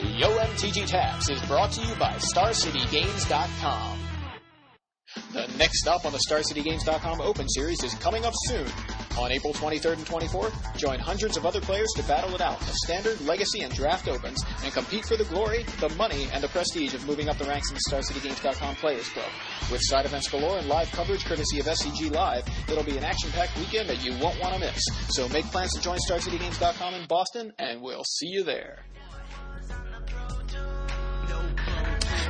Yo MTG Taps is brought to you by StarCityGames.com. The next stop on the StarCityGames.com Open Series is coming up soon. On April 23rd and 24th, join hundreds of other players to battle it out the Standard, Legacy, and Draft Opens and compete for the glory, the money, and the prestige of moving up the ranks in the StarCityGames.com Players Club. With side events galore and live coverage courtesy of SCG Live, it'll be an action-packed weekend that you won't want to miss. So make plans to join StarCityGames.com in Boston, and we'll see you there.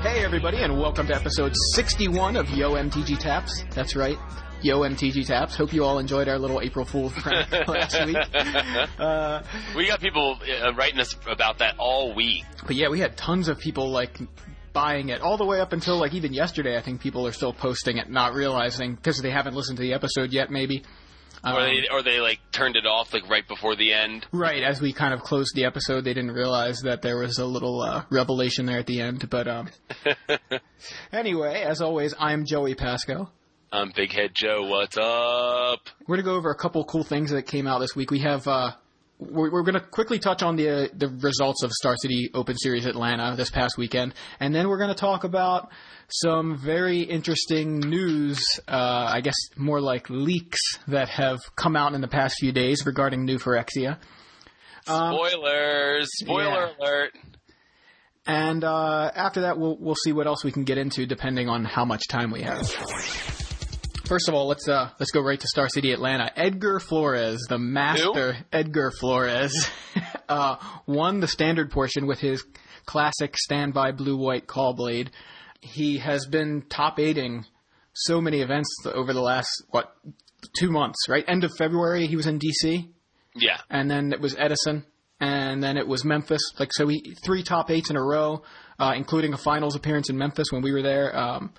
Hey, everybody, and welcome to episode 61 of Yo MTG Taps. That's right, Yo MTG Taps. Hope you all enjoyed our little April Fool's prank last week. Uh, we got people uh, writing us about that all week. but yeah, we had tons of people like buying it all the way up until like even yesterday. I think people are still posting it, not realizing because they haven't listened to the episode yet, maybe. Or Um, they, or they like turned it off like right before the end. Right, as we kind of closed the episode, they didn't realize that there was a little uh, revelation there at the end. But um, anyway, as always, I'm Joey Pasco. I'm Big Head Joe. What's up? We're gonna go over a couple cool things that came out this week. We have uh, we're, we're gonna quickly touch on the uh, the results of Star City Open Series Atlanta this past weekend, and then we're gonna talk about some very interesting news. Uh, I guess more like leaks that have come out in the past few days regarding New Phyrexia. Spoilers! Spoiler Um, yeah. alert! And uh, after that, we'll we'll see what else we can get into, depending on how much time we have. First of all, let's uh, let's go right to Star City Atlanta. Edgar Flores, the master Edgar Flores, uh, won the standard portion with his classic standby blue white Caw-Blade. He has been top eighting so many events over the last what two months, right? End of February, he was in DC Yeah. and then it was Edison, and then it was Memphis. Like so, he three top eights in a row, uh, including a finals appearance in Memphis when we were there. Um,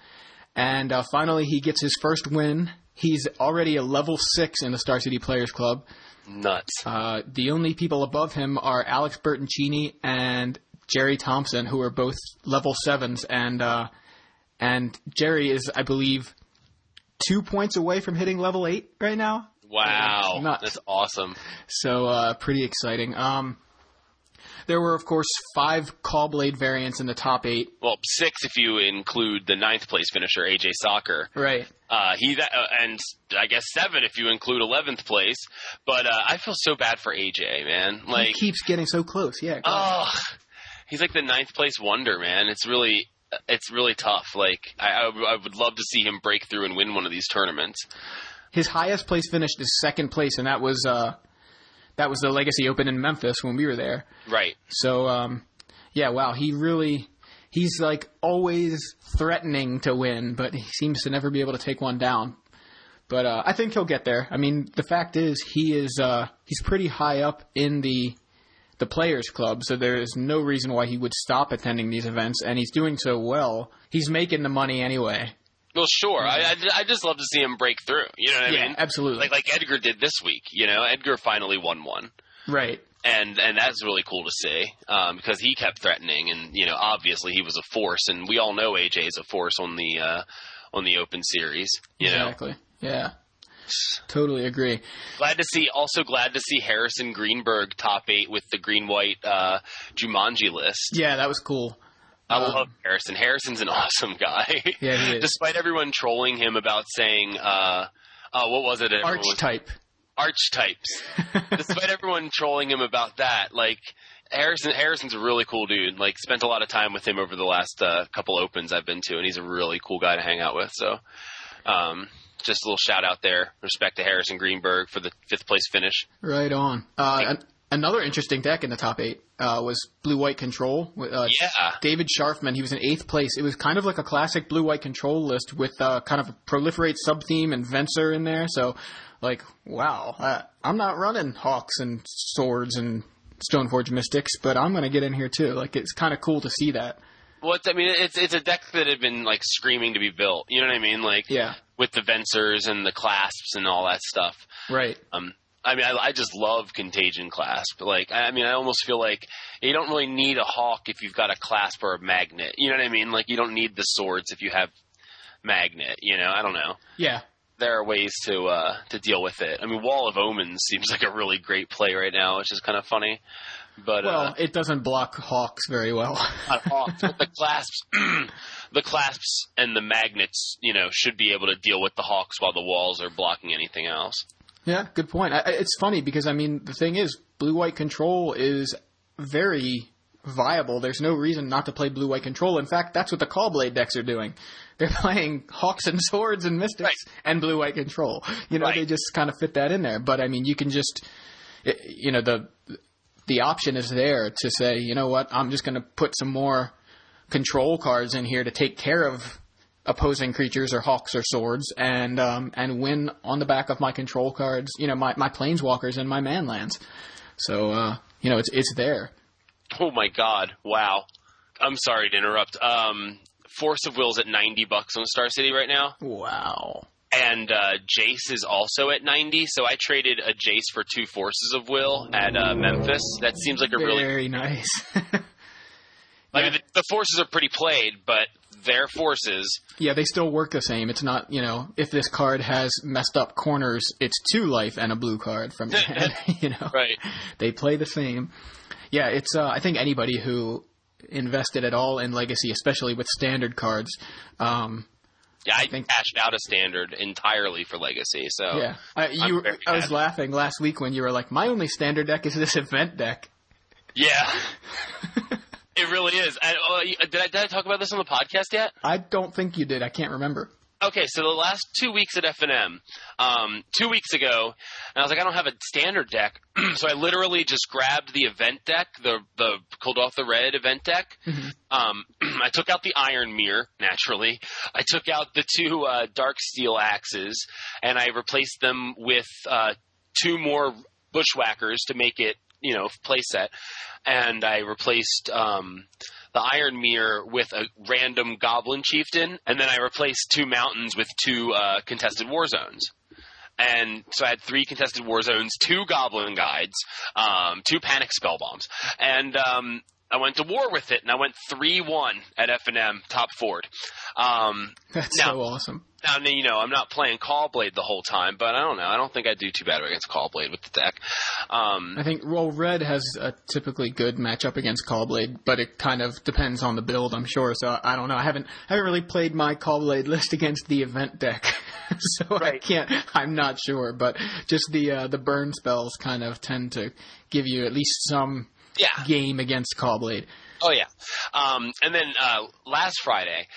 and uh, finally, he gets his first win. He's already a level six in the Star City Players Club. Nuts. Uh, the only people above him are Alex Bertoncini and Gerry Thompson, who are both level sevens, and uh, and Gerry is, I believe, two points away from hitting level eight right now. wow. nuts. That's awesome. So uh, pretty exciting. Um, there were, of course, five Caw-Blade variants in the top eight. Well, six if you include the ninth place finisher, AJ Sacher. Right. Uh, he that, uh, and I guess seven if you include eleventh place. But uh, I feel so bad for AJ, man. Like he keeps getting so close. Yeah. oh, he's like the ninth place wonder, man. It's really, it's really tough. Like, I, I, I would love to see him break through and win one of these tournaments. His highest place finished is second place, and that was uh, that was the Legacy Open in Memphis when we were there. Right. So um, yeah, wow, he really. He's like always threatening to win, but he seems to never be able to take one down. But uh, I think he'll get there. I mean, the fact is, he is uh, he's pretty high up in the the players club, so there is no reason why he would stop attending these events, and he's doing so well. He's making the money anyway. Well, sure. I, I, I just love to see him break through. You know what I yeah, mean? absolutely. Like like Edgar did this week. You know, Edgar finally won one. right. and and that's really cool to see um, because he kept threatening, and you know, obviously he was a force, and we all know AJ is a force on the uh, on the Open Series. You know, Exactly. Yeah. Totally agree. glad to see. Also glad to see Harrison Greenberg top eight with the green white uh, Jumanji list. Yeah, that was cool. I love Harrison. Harrison's an awesome guy. Yeah, he is. Despite everyone trolling him about saying, uh, uh, what was it? Everyone was- Archetype. archetypes. Despite everyone trolling him about that, like Harrison Harrison's a really cool dude. Like spent a lot of time with him over the last uh, couple opens I've been to, and he's a really cool guy to hang out with. So, um, just a little shout out there, respect to Harrison Greenberg for the fifth place finish. Right on. Uh, another interesting deck in the top eight uh, was Blue White Control. with, Uh, Yeah. David Scharfman, he was in eighth place. It was kind of like a classic Blue White Control list with uh, kind of a proliferate sub theme and Venser in there. So, like, wow, uh, I'm not running Hawks and Swords and Stoneforge Mystics, but I'm going to get in here too. Like, it's kind of cool to see that. Well, I mean, it's it's a deck that had been like screaming to be built. You know what I mean? Like Yeah. with the Vensers and the clasps and all that stuff. Right. Um, I mean, I, I just love Contagion Clasp. Like, I I mean, I almost feel like you don't really need a Hawk if you've got a Clasp or a Magnet. You know what I mean? Like, you don't need the swords if you have Magnet. You know, I don't know. Yeah. there are ways to uh, to deal with it. I mean, Wall of Omens seems like a really great play right now, which is kind of funny. But Well, uh, it doesn't block hawks very well. not hawks, but the clasps, the clasps and the magnets, you know, should be able to deal with the hawks while the walls are blocking anything else. Yeah, good point. I, it's funny because I mean the thing is, blue white control is very viable. There's no reason not to play blue white control. In fact, that's what the Caw-Blade decks are doing. They're playing hawks and swords and mystics Right. and blue white control. You know, Right. they just kind of fit that in there. But I mean, you can just, you know, the the option is there to say, you know what, I'm just going to put some more control cards in here to take care of opposing creatures or hawks or swords and um, and win on the back of my control cards, you know, my, my planeswalkers and my manlands. So uh, you know, it's it's there. Oh my god! Wow. I'm sorry to interrupt. Um, Force of Will's at ninety bucks on Star City right now, Wow. and uh, Jace is also at ninety. So I traded a Jace for two Forces of Will at uh, Memphis. That seems like a really. Very nice. I mean, the, the forces are pretty played, but their forces. yeah, they still work the same. It's not, you know, if this card has messed up corners, it's two life and a blue card from your hand. you know, Right. they play the same. Yeah, it's. Uh, I think anybody who invested at all in Legacy, especially with standard cards, um, Yeah, I think- cashed out a standard entirely for Legacy. So yeah. I, Oh, you, I was laughing last week when you were like, "My only standard deck is this event deck." yeah. it really is. And, uh, did I did I talk about this on the podcast yet? I don't think you did. I can't remember. Okay, so the last two weeks at FNM, um, two weeks ago, and I was like, I don't have a standard deck, so I literally just grabbed the event deck, the the cold off the red event deck. Um, I took out the Iron Mirror naturally. I took out the two uh, Darksteel Axes, and I replaced them with uh, two more Bushwhackers to make it, you know, playset. And I replaced um, the Iron Mirror with a random Goblin Chieftain, and then I replaced two mountains with two uh, contested war zones. And so I had three contested war zones, two Goblin Guides, um, two Panic Spellbombs, and um, I went to war with it, and I went three one at F and M top forward. Um, That's No. so awesome. now, you know, I'm not playing Caw-Blade the whole time, but I don't know. I don't think I do too bad against Caw-Blade with the deck. Um, I think well, red has a typically good matchup against Caw-Blade, but it kind of depends on the build, I'm sure. So I don't know. I haven't haven't really played my Caw-Blade list against the event deck, so I can't. I'm not sure, but just the uh, the burn spells kind of tend to give you at least some yeah. game against Caw-Blade. Oh yeah. Um, and then uh, last Friday,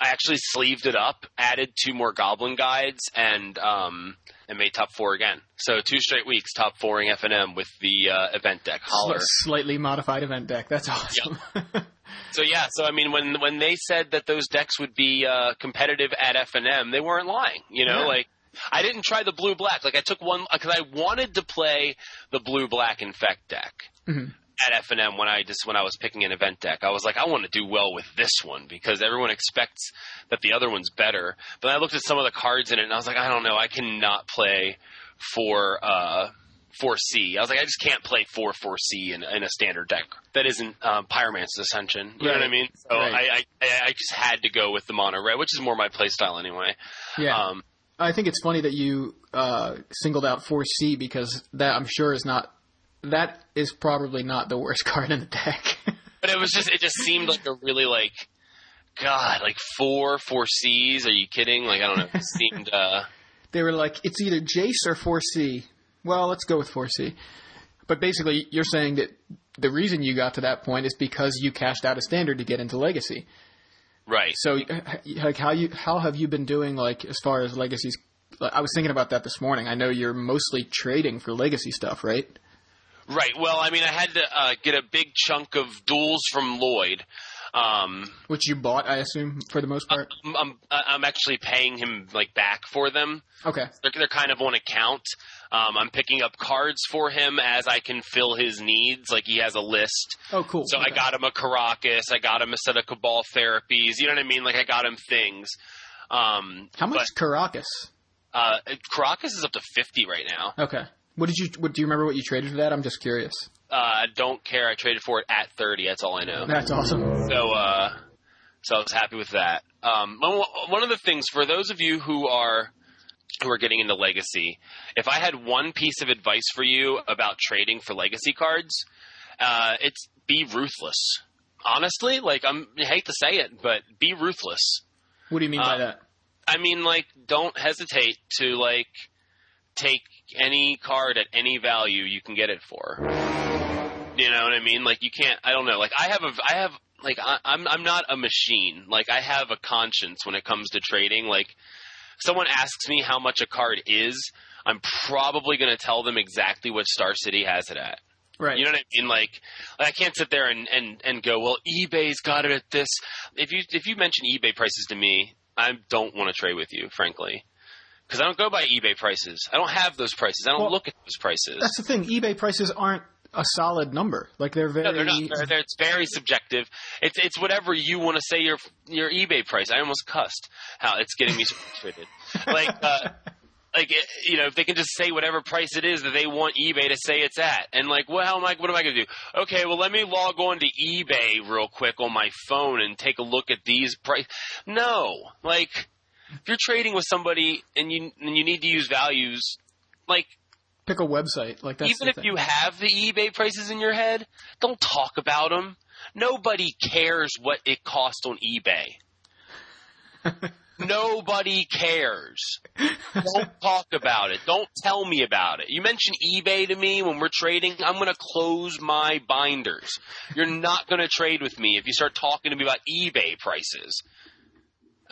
I actually sleeved it up, added two more Goblin guides, and um, and made top four again. So two straight weeks top fouring F and M with the uh, event deck. Holler. Slightly modified event deck. That's awesome. So yeah. So I mean, when when they said that those decks would be uh, competitive at F and M, they weren't lying. You know, Yeah. like. I didn't try the blue black. Like I took one because I wanted to play the blue black infect deck Mhm. At F and M when I just when I was picking an event deck. I was like, I want to do well with this one because everyone expects that the other one's better. But I looked at some of the cards in it and I was like, I don't know, I cannot play for uh for C. I was like, I just can't play four four C in, in a standard deck that isn't um, Pyromancer's Ascension. You know what I mean? So Right. I, I I just had to go with the mono red, which is more my playstyle anyway. yeah. Um, I think it's funny that you uh, singled out 4C because that I'm sure is not that is probably not the worst card in the deck. but it was just it just seemed like a really like God, like four four C's. Are you kidding? Like I don't know. It seemed uh they were like, it's either Jace or 4C. Well, let's go with 4C. But basically, you're saying that the reason you got to that point is because you cashed out a standard to get into Legacy. right. So, like, how you how have you been doing? Like, as far as Legacies, I was thinking about that this morning. I know you're mostly trading for Legacy stuff, right? Right. Well, I mean, I had to uh, get a big chunk of duels from Lloyd. Um, Which you bought, I assume, for the most part. I'm, I'm I'm actually paying him like back for them. Okay. They're they're kind of on account. Um, I'm picking up cards for him as I can fill his needs. Like he has a list. Oh, cool. So I got him a Karakas. I got him a set of Cabal therapies. You know what I mean? Like I got him things. Um, How much But, Karakas? uh, Karakas is up to fifty right now. Okay. What did you? What, do you remember what you traded for that? I'm just curious. Uh, I don't care. I traded for it at thirty. That's all I know. That's awesome. So, uh, so I was happy with that. Um, one of the things for those of you who are who are getting into Legacy, if I had one piece of advice for you about trading for Legacy cards, uh, it's be ruthless. Honestly, like I'm, I hate to say it, but be ruthless. What do you mean by Uh, that? I mean, like, don't hesitate to like take any card at any value you can get it for. You know what I mean? Like, you can't. I don't know. Like, I have a, I have like, I, I'm, I'm not a machine. Like, I have a conscience when it comes to trading. Like, someone asks me how much a card is, I'm probably going to tell them exactly what Star City has it at. Right. You know what I mean? Like, I can't sit there and, and, and go, well, eBay's got it at this. If you if you mention eBay prices to me, I don't want to trade with you, frankly, because I don't go by eBay prices. I don't have those prices. I don't Well, look at those prices. That's the thing. eBay prices aren't a solid number. Like they're very. No, they're not. They're, they're, it's very subjective. It's it's whatever you want to say your your eBay price. I almost cussed. How it's getting me so frustrated. Like uh, like you know, if they can just say whatever price it is that they want eBay to say it's at, and like, well, I? What am I going to do? Okay, well, let me log on to eBay real quick on my phone and take a look at these price. No, like if you're trading with somebody and you and you need to use values, like Pick a website. Like that's even if thing. you have the eBay prices in your head, don't talk about them. Nobody cares what it cost on eBay. Nobody cares. Don't talk about it. Don't tell me about it. You mention eBay to me when we're trading, I'm going to close my binders. You're not going to trade with me if you start talking to me about eBay prices.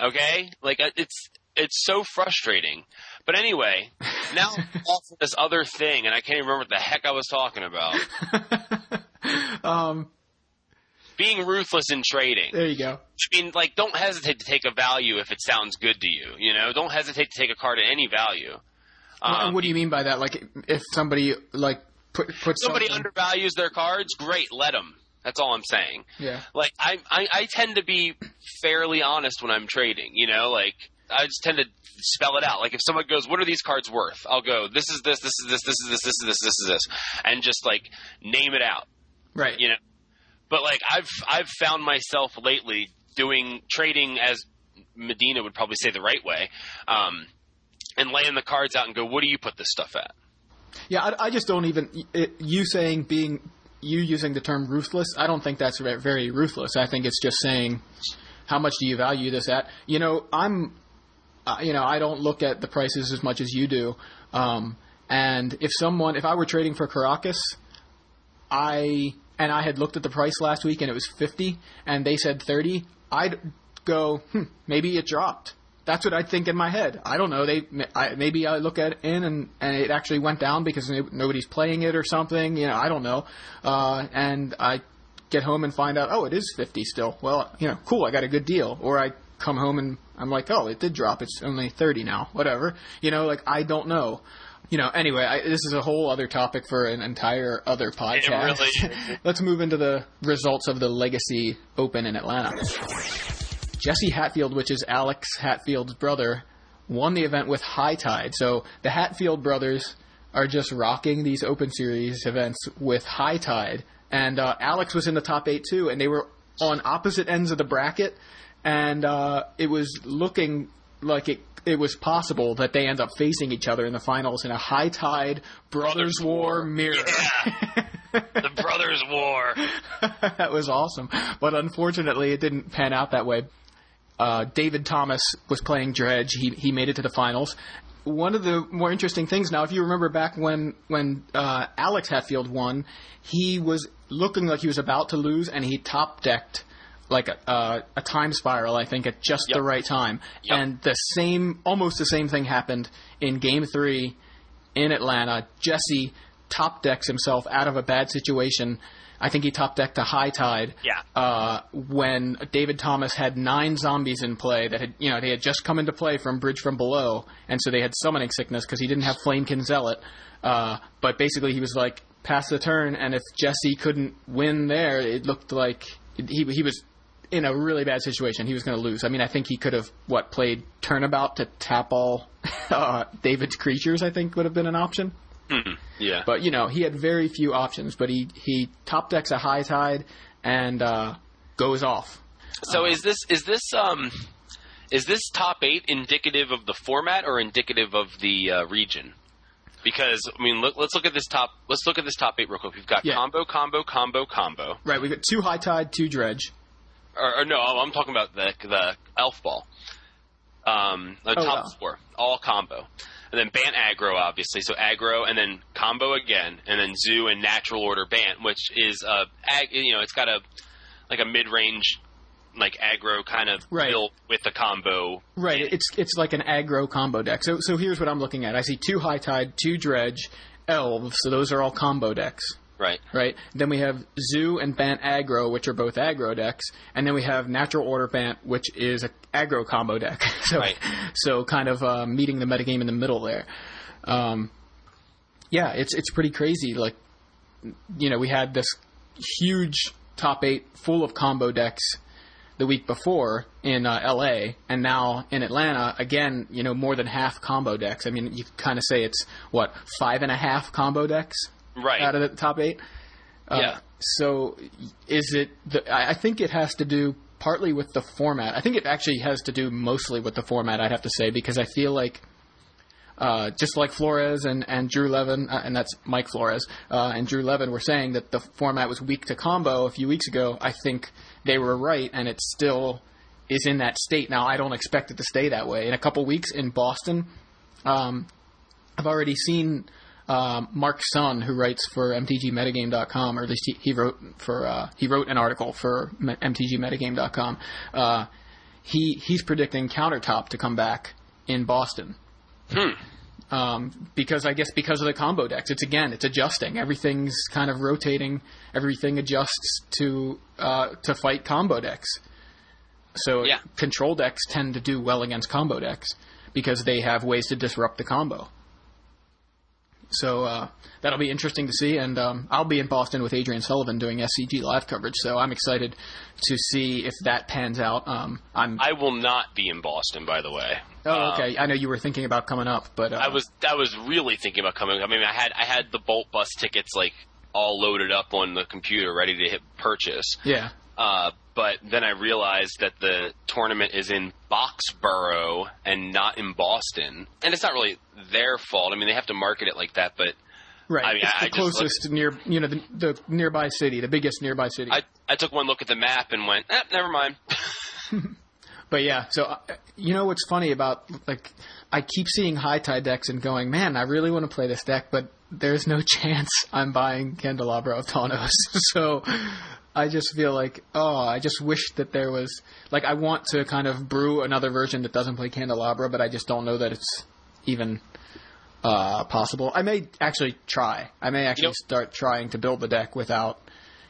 Okay? Like uh, it's it's so frustrating. But anyway, now off this other thing, and I can't even remember what the heck I was talking about. um, Being ruthless in trading. there you go. I mean, like, don't hesitate to take a value if it sounds good to you. You know, don't hesitate to take a card at any value. Um, what do you mean by that? Like if somebody like put puts somebody something- undervalues their cards, great, let them. That's all I'm saying. Yeah. Like, I, I I tend to be fairly honest when I'm trading. You know, like I just tend to spell it out. Like if someone goes, "What are these cards worth?" I'll go, "This is this, this is this, this is this, this is this, this is this," and just like name it out. Right. you know. But like I've I've found myself lately doing trading as Medina would probably say the right way, um, and laying the cards out and go, what do you put this stuff at? Yeah, I, I just don't even. It, you saying being you using the term ruthless, I don't think that's very ruthless. I think it's just saying how much do you value this at. You know, I'm. Uh, you know, I don't look at the prices as much as you do. Um, and if someone, if I were trading for Karakas, I and I had looked at the price last week and it was fifty, and they said thirty, I'd go, hmm, maybe it dropped. That's what I'd think in my head. I don't know. They I, maybe I look at it in and and it actually went down because nobody's playing it or something. You know, I don't know. Uh, and I get home and find out, oh, it is fifty still. Well, you know, cool. I got a good deal. Or I come home and I'm like, oh, it did drop. It's only thirty now. Whatever. You know, like I don't know. You know, anyway, I, this is a whole other topic for an entire other podcast. really Let's move into the results of the Legacy Open in Atlanta. Jesse Hatfield, which is Alex Hatfield's brother, won the event with high tide. So the Hatfield brothers are just rocking these Open Series events with high tide. And uh, Alex was in the top eight too, and they were on opposite ends of the bracket, and uh, it was looking like it. It was possible that they end up facing each other in the finals in a high tide brothers, war, war. mirror. The Brothers War. that was awesome. But unfortunately, it didn't pan out that way. Uh, David Thomas was playing Dredge. He he made it to the finals. One of the more interesting things now, if you remember back when when uh, Alex Hatfield won, he was looking like he was about to lose, and he top decked like a, uh, a time spiral, I think, at just the right time. Yep. And the same, almost the same thing happened in Game Three in Atlanta. Jesse top decks himself out of a bad situation. I think he top decked a high tide. Yeah. Uh, when David Thomas had nine zombies in play that had, you know, they had just come into play from Bridge from Below, and so they had summoning sickness because he didn't have Flamekin Zealot. Uh, but basically, he was like pass the turn, and if Jesse couldn't win there, it looked like he he was in a really bad situation. He was going to lose. I mean, I think he could have what played turnabout to tap all uh, David's creatures. I think would have been an option. Mhm. Yeah. But you know, he had very few options. But he he top decks a high tide and uh, goes off. So is this is this um is this top eight indicative of the format or indicative of the uh, region? Because I mean, look, let's look at this top. Let's look at this top eight real quick. We've got Yeah. combo, combo, combo, combo. Right, We've got two high tide, two dredge. Or, or no, I'm talking about the the elf ball. Um, the Oh, top wow. four, all combo, and then Bant aggro, obviously. So aggro, and then combo again, and then zoo and natural order Bant, which is a ag, you know, it's got a like a mid range like aggro kind of Right. built with the combo. Right, it's it's like an aggro combo deck. So so here's what I'm looking at. I see two high tide, two dredge, elves. So those are all combo decks. Right. Right. Then we have Zoo and Bant aggro, which are both aggro decks, and then we have Natural Order Bant, which is a aggro combo deck. so Right. so kind of uh, meeting the metagame in the middle there. Um, yeah, it's it's pretty crazy. Like you know, we had this huge top eight full of combo decks the week before in uh, LA, and now in Atlanta, again, you know, more than half combo decks. I mean, you kind of say it's what five and a half combo decks Right. out of the top eight. Uh, Yeah. So, is it? The, I I think it has to do partly with the format. I think it actually has to do mostly with the format. I'd have to say because I feel like. Uh, just like Flores and, and Drew Levin, uh, and that's Mike Flores, uh, and Drew Levin were saying that the format was weak to combo a few weeks ago. I think they were right, and it still is in that state. Now, I don't expect it to stay that way. In a couple weeks in Boston, um, I've already seen um, Mark Sun, who writes for MTGMetagame.com, or at least he, he wrote for uh, he wrote an article for MTGMetagame.com. Uh, he he's predicting Countertop to come back in Boston. Um, because I guess because of the combo decks, it's again it's adjusting. Everything's kind of rotating. Everything adjusts to uh, to fight combo decks. So Yeah. control decks tend to do well against combo decks because they have ways to disrupt the combo. So uh, that'll be interesting to see, and um, I'll be in Boston with Adrian Sullivan doing SCG live coverage. So I'm excited to see if that pans out. Um, I'm I will not be in Boston, by the way. oh Um, okay. I know you were thinking about coming up, but uh, I was I was really thinking about coming. I mean, I had I had the Bolt Bus tickets like all loaded up on the computer, ready to hit purchase. yeah. Uh, but then I realized that the tournament is in Boxborough and not in Boston, and it's not really their fault. I mean, they have to market it like that, but Right. I mean, it's I- the I closest near, you know, the, the nearby city, the biggest nearby city. I I took one look at the map and went, eh, never mind. but yeah, so uh, you know what's funny about like I keep seeing high tide decks and going, man, I really want to play this deck, but there's no chance I'm buying Candelabra of Tawnos. so I just feel like, oh, I just wish that there was like I want to kind of brew another version that doesn't play Candelabra, but I just don't know that it's even uh, possible. I may actually try. I may actually You know- start trying to build the deck without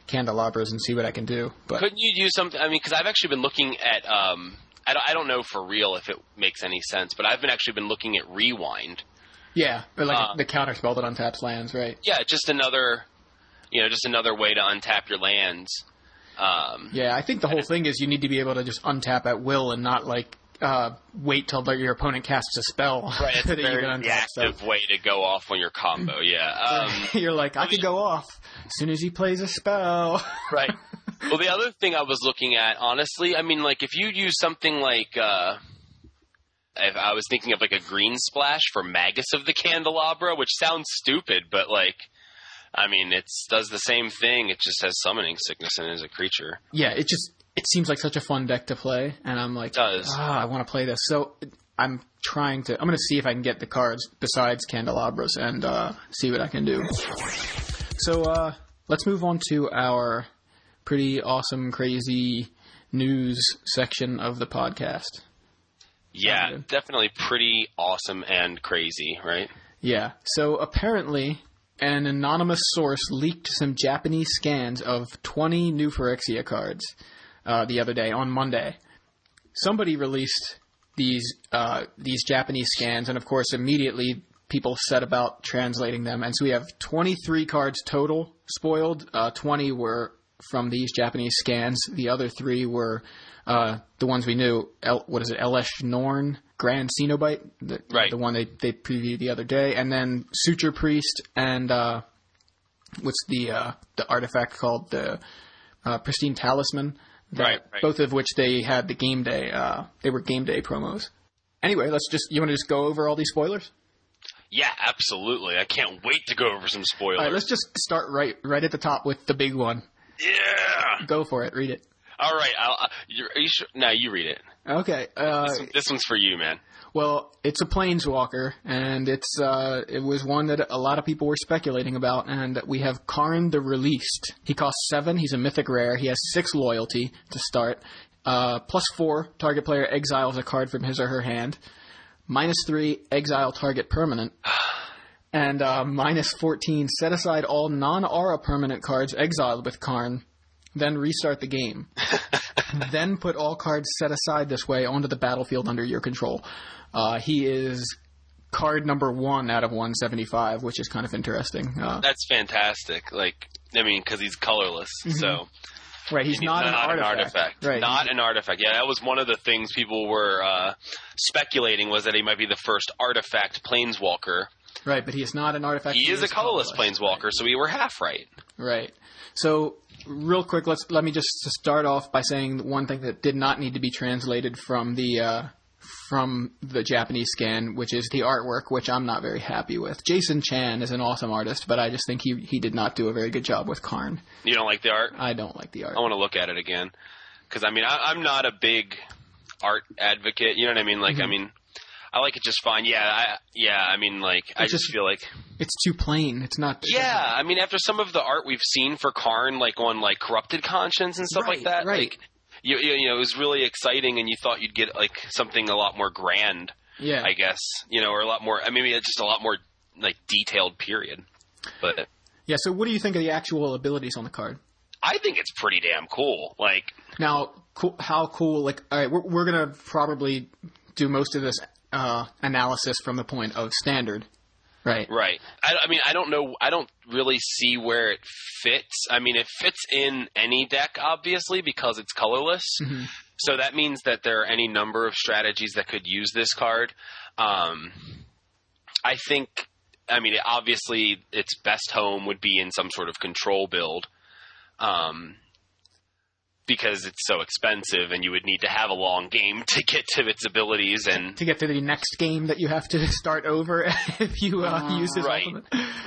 candelabras and see what I can do. But Couldn't you do something? I mean, because I've actually been looking at. Um, I don't, I don't know for real if it makes any sense, but I've been actually been looking at Rewind. yeah, but like Uh, the counter spell that untaps lands, right? Yeah, just another, you know, just another way to untap your lands. Um, Yeah, I think the whole thing is you need to be able to just untap at will and not like uh, wait till the, your opponent casts a spell. right, it's a very can untap. So reactive way to go off on your combo. Yeah. Um, you're like, I could go off as soon as he plays a spell. right. Well, the other thing I was looking at, honestly, I mean, like if you use something like, uh, if I was thinking of like a green splash for Magus of the Candelabra, which sounds stupid, but like, I mean, it does the same thing. It just has summoning sickness and it as a creature. yeah, it just it seems like such a fun deck to play, and I'm like, does. ah, I want to play this. So I'm trying to. I'm going to see if I can get the cards besides candelabras and uh, see what I can do. So uh, let's move on to our pretty awesome, crazy news section of the podcast. Yeah, definitely pretty awesome and crazy, right? Yeah. So apparently, an anonymous source leaked some Japanese scans of 20 new Phyrexia cards uh, the other day on Monday. Somebody released these uh, these Japanese scans, and of course, immediately people set about translating them. And so we have 23 cards total spoiled. Uh, 20 were from these Japanese scans. The other three were uh, the ones we knew. El, what is it? Elesh Norn, Grand Cenobite, the, Right. the one they they previewed the other day, and then Suture Priest and uh, what's the uh, the artifact called the uh, Pristine Talisman that- Right, right. Both of which they had the game day. Uh, they were game day promos. Anyway, let's just. You want to just go over all these spoilers? Yeah, absolutely. I can't wait to go over some spoilers. All right, let's just start right right at the top with the big one. yeah. Go for it. Read it. All right. I'll, you're, are you sure? No, you read it. Okay. Uh, This, this one's for you, man. Well, it's a planeswalker, and it's uh, it was one that a lot of people were speculating about. And we have Karn the Released. He costs seven. He's a mythic rare. He has six loyalty to start. Uh, plus four, target player exiles a card from his or her hand. Minus three, exile target permanent. And uh, minus 14, set aside all non aura permanent cards exiled with Karn, then restart the game. then put all cards set aside this way onto the battlefield under your control. Uh, he is card number one out of 175, which is kind of interesting. Uh, That's fantastic. Like, I mean, because he's colorless, so right, he's he's not, an, artifact. Right, Not an artifact. Yeah, that was one of the things people were uh, speculating was that he might be the first artifact planeswalker. right, but he is not an artifact. He is a colorless planeswalker, so we were half right. Right. So, real quick, let's let me just start off by saying one thing that did not need to be translated from the uh, from the Japanese scan, which is the artwork, which I'm not very happy with. Jason Chan is an awesome artist, but I just think he he did not do a very good job with Karn. You don't like the art? I don't like the art. I want to look at it again because I mean I, I'm not a big art advocate. You know what I mean? Like Mm-hmm. I mean, I like it just fine. Yeah, I yeah. I mean, like I just just- feel like It's too plain. It's not. it yeah. I mean, after some of the art we've seen for Karn, like on like Corrupted Conscience and stuff like that, right. like you, you know it was really exciting, and you thought you'd get like something a lot more grand, Yeah. I guess. You know, or a lot more. I mean, maybe it's just a lot more like detailed. Period. But yeah. So, what do you think of the actual abilities on the card? I think it's pretty damn cool. Like Now, cool, how cool? Like, all right, we're, we're gonna probably do most of this uh, analysis from the point of standard, right? Right. I, I mean, I don't know. I don't really see where it fits. I mean, it fits in any deck, obviously, because it's colorless. Mhm. So that means that there are any number of strategies that could use this card. Um, I think. I mean, obviously, its best home would be in some sort of control build. Um, because it's so expensive, and you would need to have a long game to get to its abilities, and To get to the next game that you have to start over if you uh, use his Right. ultimate.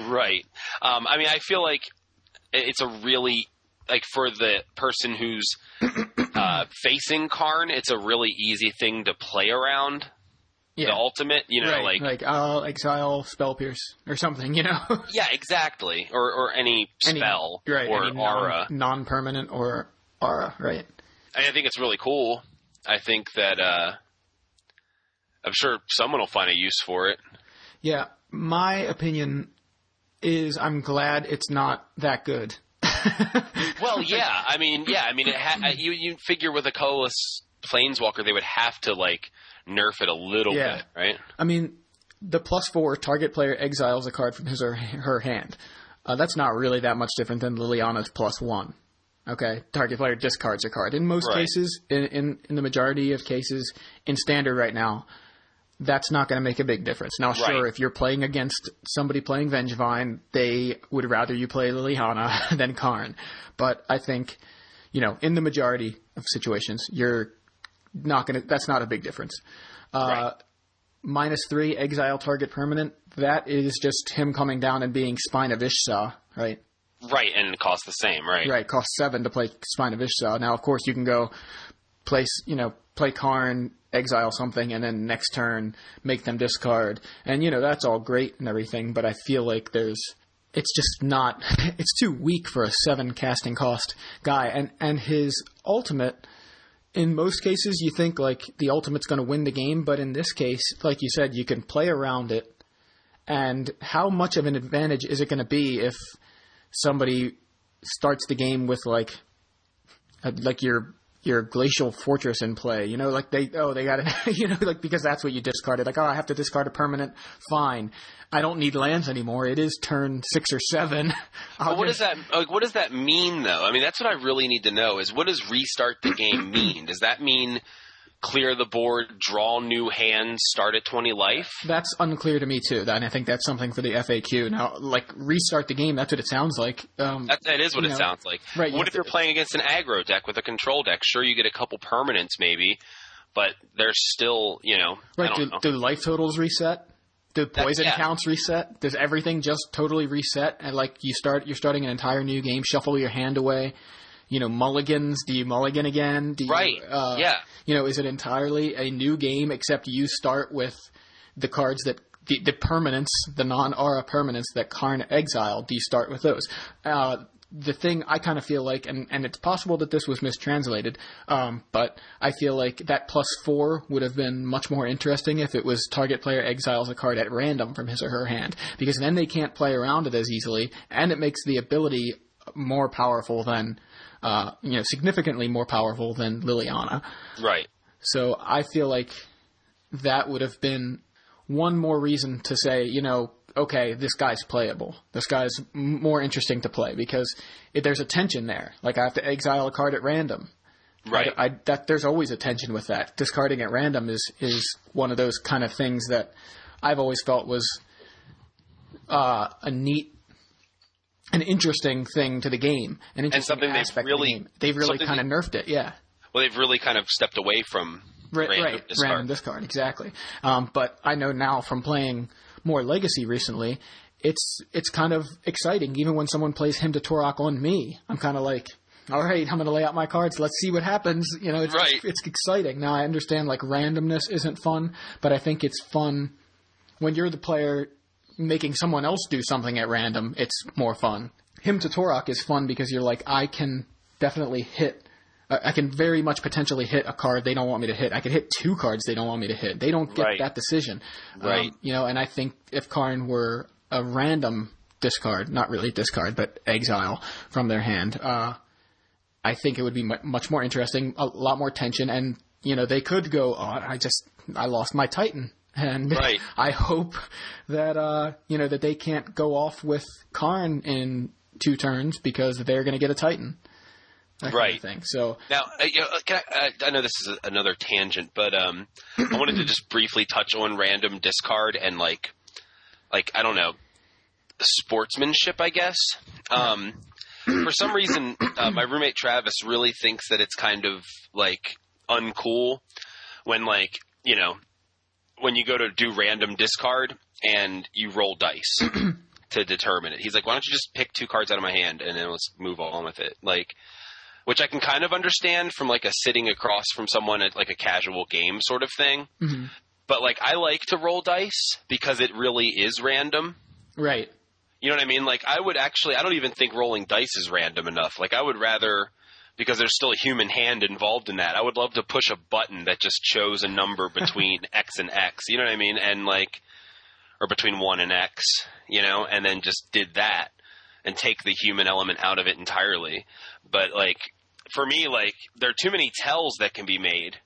Right. Um, I mean, I feel like it's a really like for the person who's uh, facing Karn, it's a really easy thing to play around. Yeah. The ultimate, you know, right. like, like I'll exile spell pierce or something, you know, yeah, exactly, or or any Any- spell right? or any aura. non permanent or aura, right? I think it's really cool. I think that uh, I'm sure someone will find a use for it. Yeah, my opinion is I'm glad it's not that good. Well, yeah, I mean, yeah, I mean, it ha- you you figure with a colorless planeswalker, they would have to like nerf it a little Yeah. bit, right? I mean, the plus four target player exiles a card from his or her hand. Uh, that's not really that much different than Liliana's plus one. Okay, target player discards a card. In most Right. cases, in, in in the majority of cases, in standard right now, that's not going to make a big difference. Now, sure, Right. if you're playing against somebody playing Vengevine, they would rather you play Liliana than Karn. But I think, you know, in the majority of situations, you're not going to. That's not a big difference. Uh, Right. minus three exile target permanent. That is just him coming down and being Spine of Ish Sah, right? Right, and it costs the same, right? Right, costs seven to play Spine of Ish Sah. Now, of course, you can go place, you know, play Karn, exile something, and then next turn make them discard, and you know that's all great and everything. But I feel like there's, it's just not, it's too weak for a seven casting cost guy, and and his ultimate. In most cases, you think like the ultimate's going to win the game, but in this case, like you said, you can play around it. And how much of an advantage is it going to be if somebody starts the game with like like your your glacial fortress in play. You know, like they oh they got it. You know, like because that's what you discarded. Like oh, I have to discard a permanent. Fine, I don't need lands anymore. It is turn six or seven. What does that like? What does that mean, though? I mean, that's what I really need to know. Is what does restart the game mean? Does that mean clear the board, draw new hands, start at 20 life. That's unclear to me too. And I think that's something for the FAQ. Now, like restart the game. That's what it sounds like. Um, that, that is what it know, sounds like. right, What have if you're to- playing against an aggro deck with a control deck? Sure, you get a couple permanents maybe, but there's still, you know, I right? don't Do, know. do life totals reset? Do poison yeah. counts reset? Does everything just totally reset? And like you start, you're starting an entire new game. Shuffle your hand away. You know, mulligans. Do you mulligan again? Do you, Right. Uh, Yeah. You know, is it entirely a new game except you start with the cards that the, the permanents, the non-aura permanents that Karn exiled? Do you start with those? Uh, the thing I kind of feel like, and, and it's possible that this was mistranslated, um, but I feel like that plus four would have been much more interesting if it was target player exiles a card at random from his or her hand, because then they can't play around it as easily, and it makes the ability more powerful than, uh, you know, significantly more powerful than Liliana. right. So I feel like that would have been one more reason to say, you know, okay, this guy's playable. This guy's m- more interesting to play because if there's a tension there. Like I have to exile a card at random. Right. I, that there's always a tension with that. Discarding at random is is one of those kind of things that I've always felt was uh, a neat, an interesting thing to the game, an interesting something they've really- the game. They've really kind of nerfed it, yeah. well, they've really kind of stepped away from Right, random right. discard. Random discard, exactly. Um, but I know now from playing more Legacy recently, it's it's kind of exciting. Even when someone plays Hymn to Tourach on me, I'm kind of like, all right, I'm going to lay out my cards. Let's see what happens. You know, it's Right. it's exciting. Now I understand like randomness isn't fun, but I think it's fun when you're the player making someone else do something at random. It's more fun. Hymn to Tourach is fun because you're like, I can definitely hit I I can very much potentially hit a card they don't want me to hit. I could hit two cards they don't want me to hit. They don't get Right. that decision. Right. Um, you know, and I think if Karn were a random discard, not really discard, but exile from their hand, uh, I think it would be mu- much more interesting, a lot more tension, and, you know, they could go, oh, I just, I lost my Titan. And Right. I hope that, uh, you know, that they can't go off with Karn in two turns because they're going to get a Titan. That kind of Right. So, Now, uh, you know, can I, uh, I know this is a, another tangent, but um, I wanted to just briefly touch on random discard and like, like I don't know, sportsmanship, I guess. Um, for some reason, uh, my roommate Travis really thinks that it's kind of like uncool when like you know when you go to do random discard and you roll dice to determine it. He's like, why don't you just pick two cards out of my hand and then let's move on with it, like which I can kind of understand from like a sitting across from someone at like a casual game sort of thing. Mhm. But like I like to roll dice because it really is random. right. You know what I mean? Like I would actually I don't even think rolling dice is random enough. Like I would rather because there's still a human hand involved in that. I would love to push a button that just chose a number between X and X. You know what I mean? And like or between 1 and X, you know, and then just did that and take the human element out of it entirely. But like for me like there are too many tells that can be made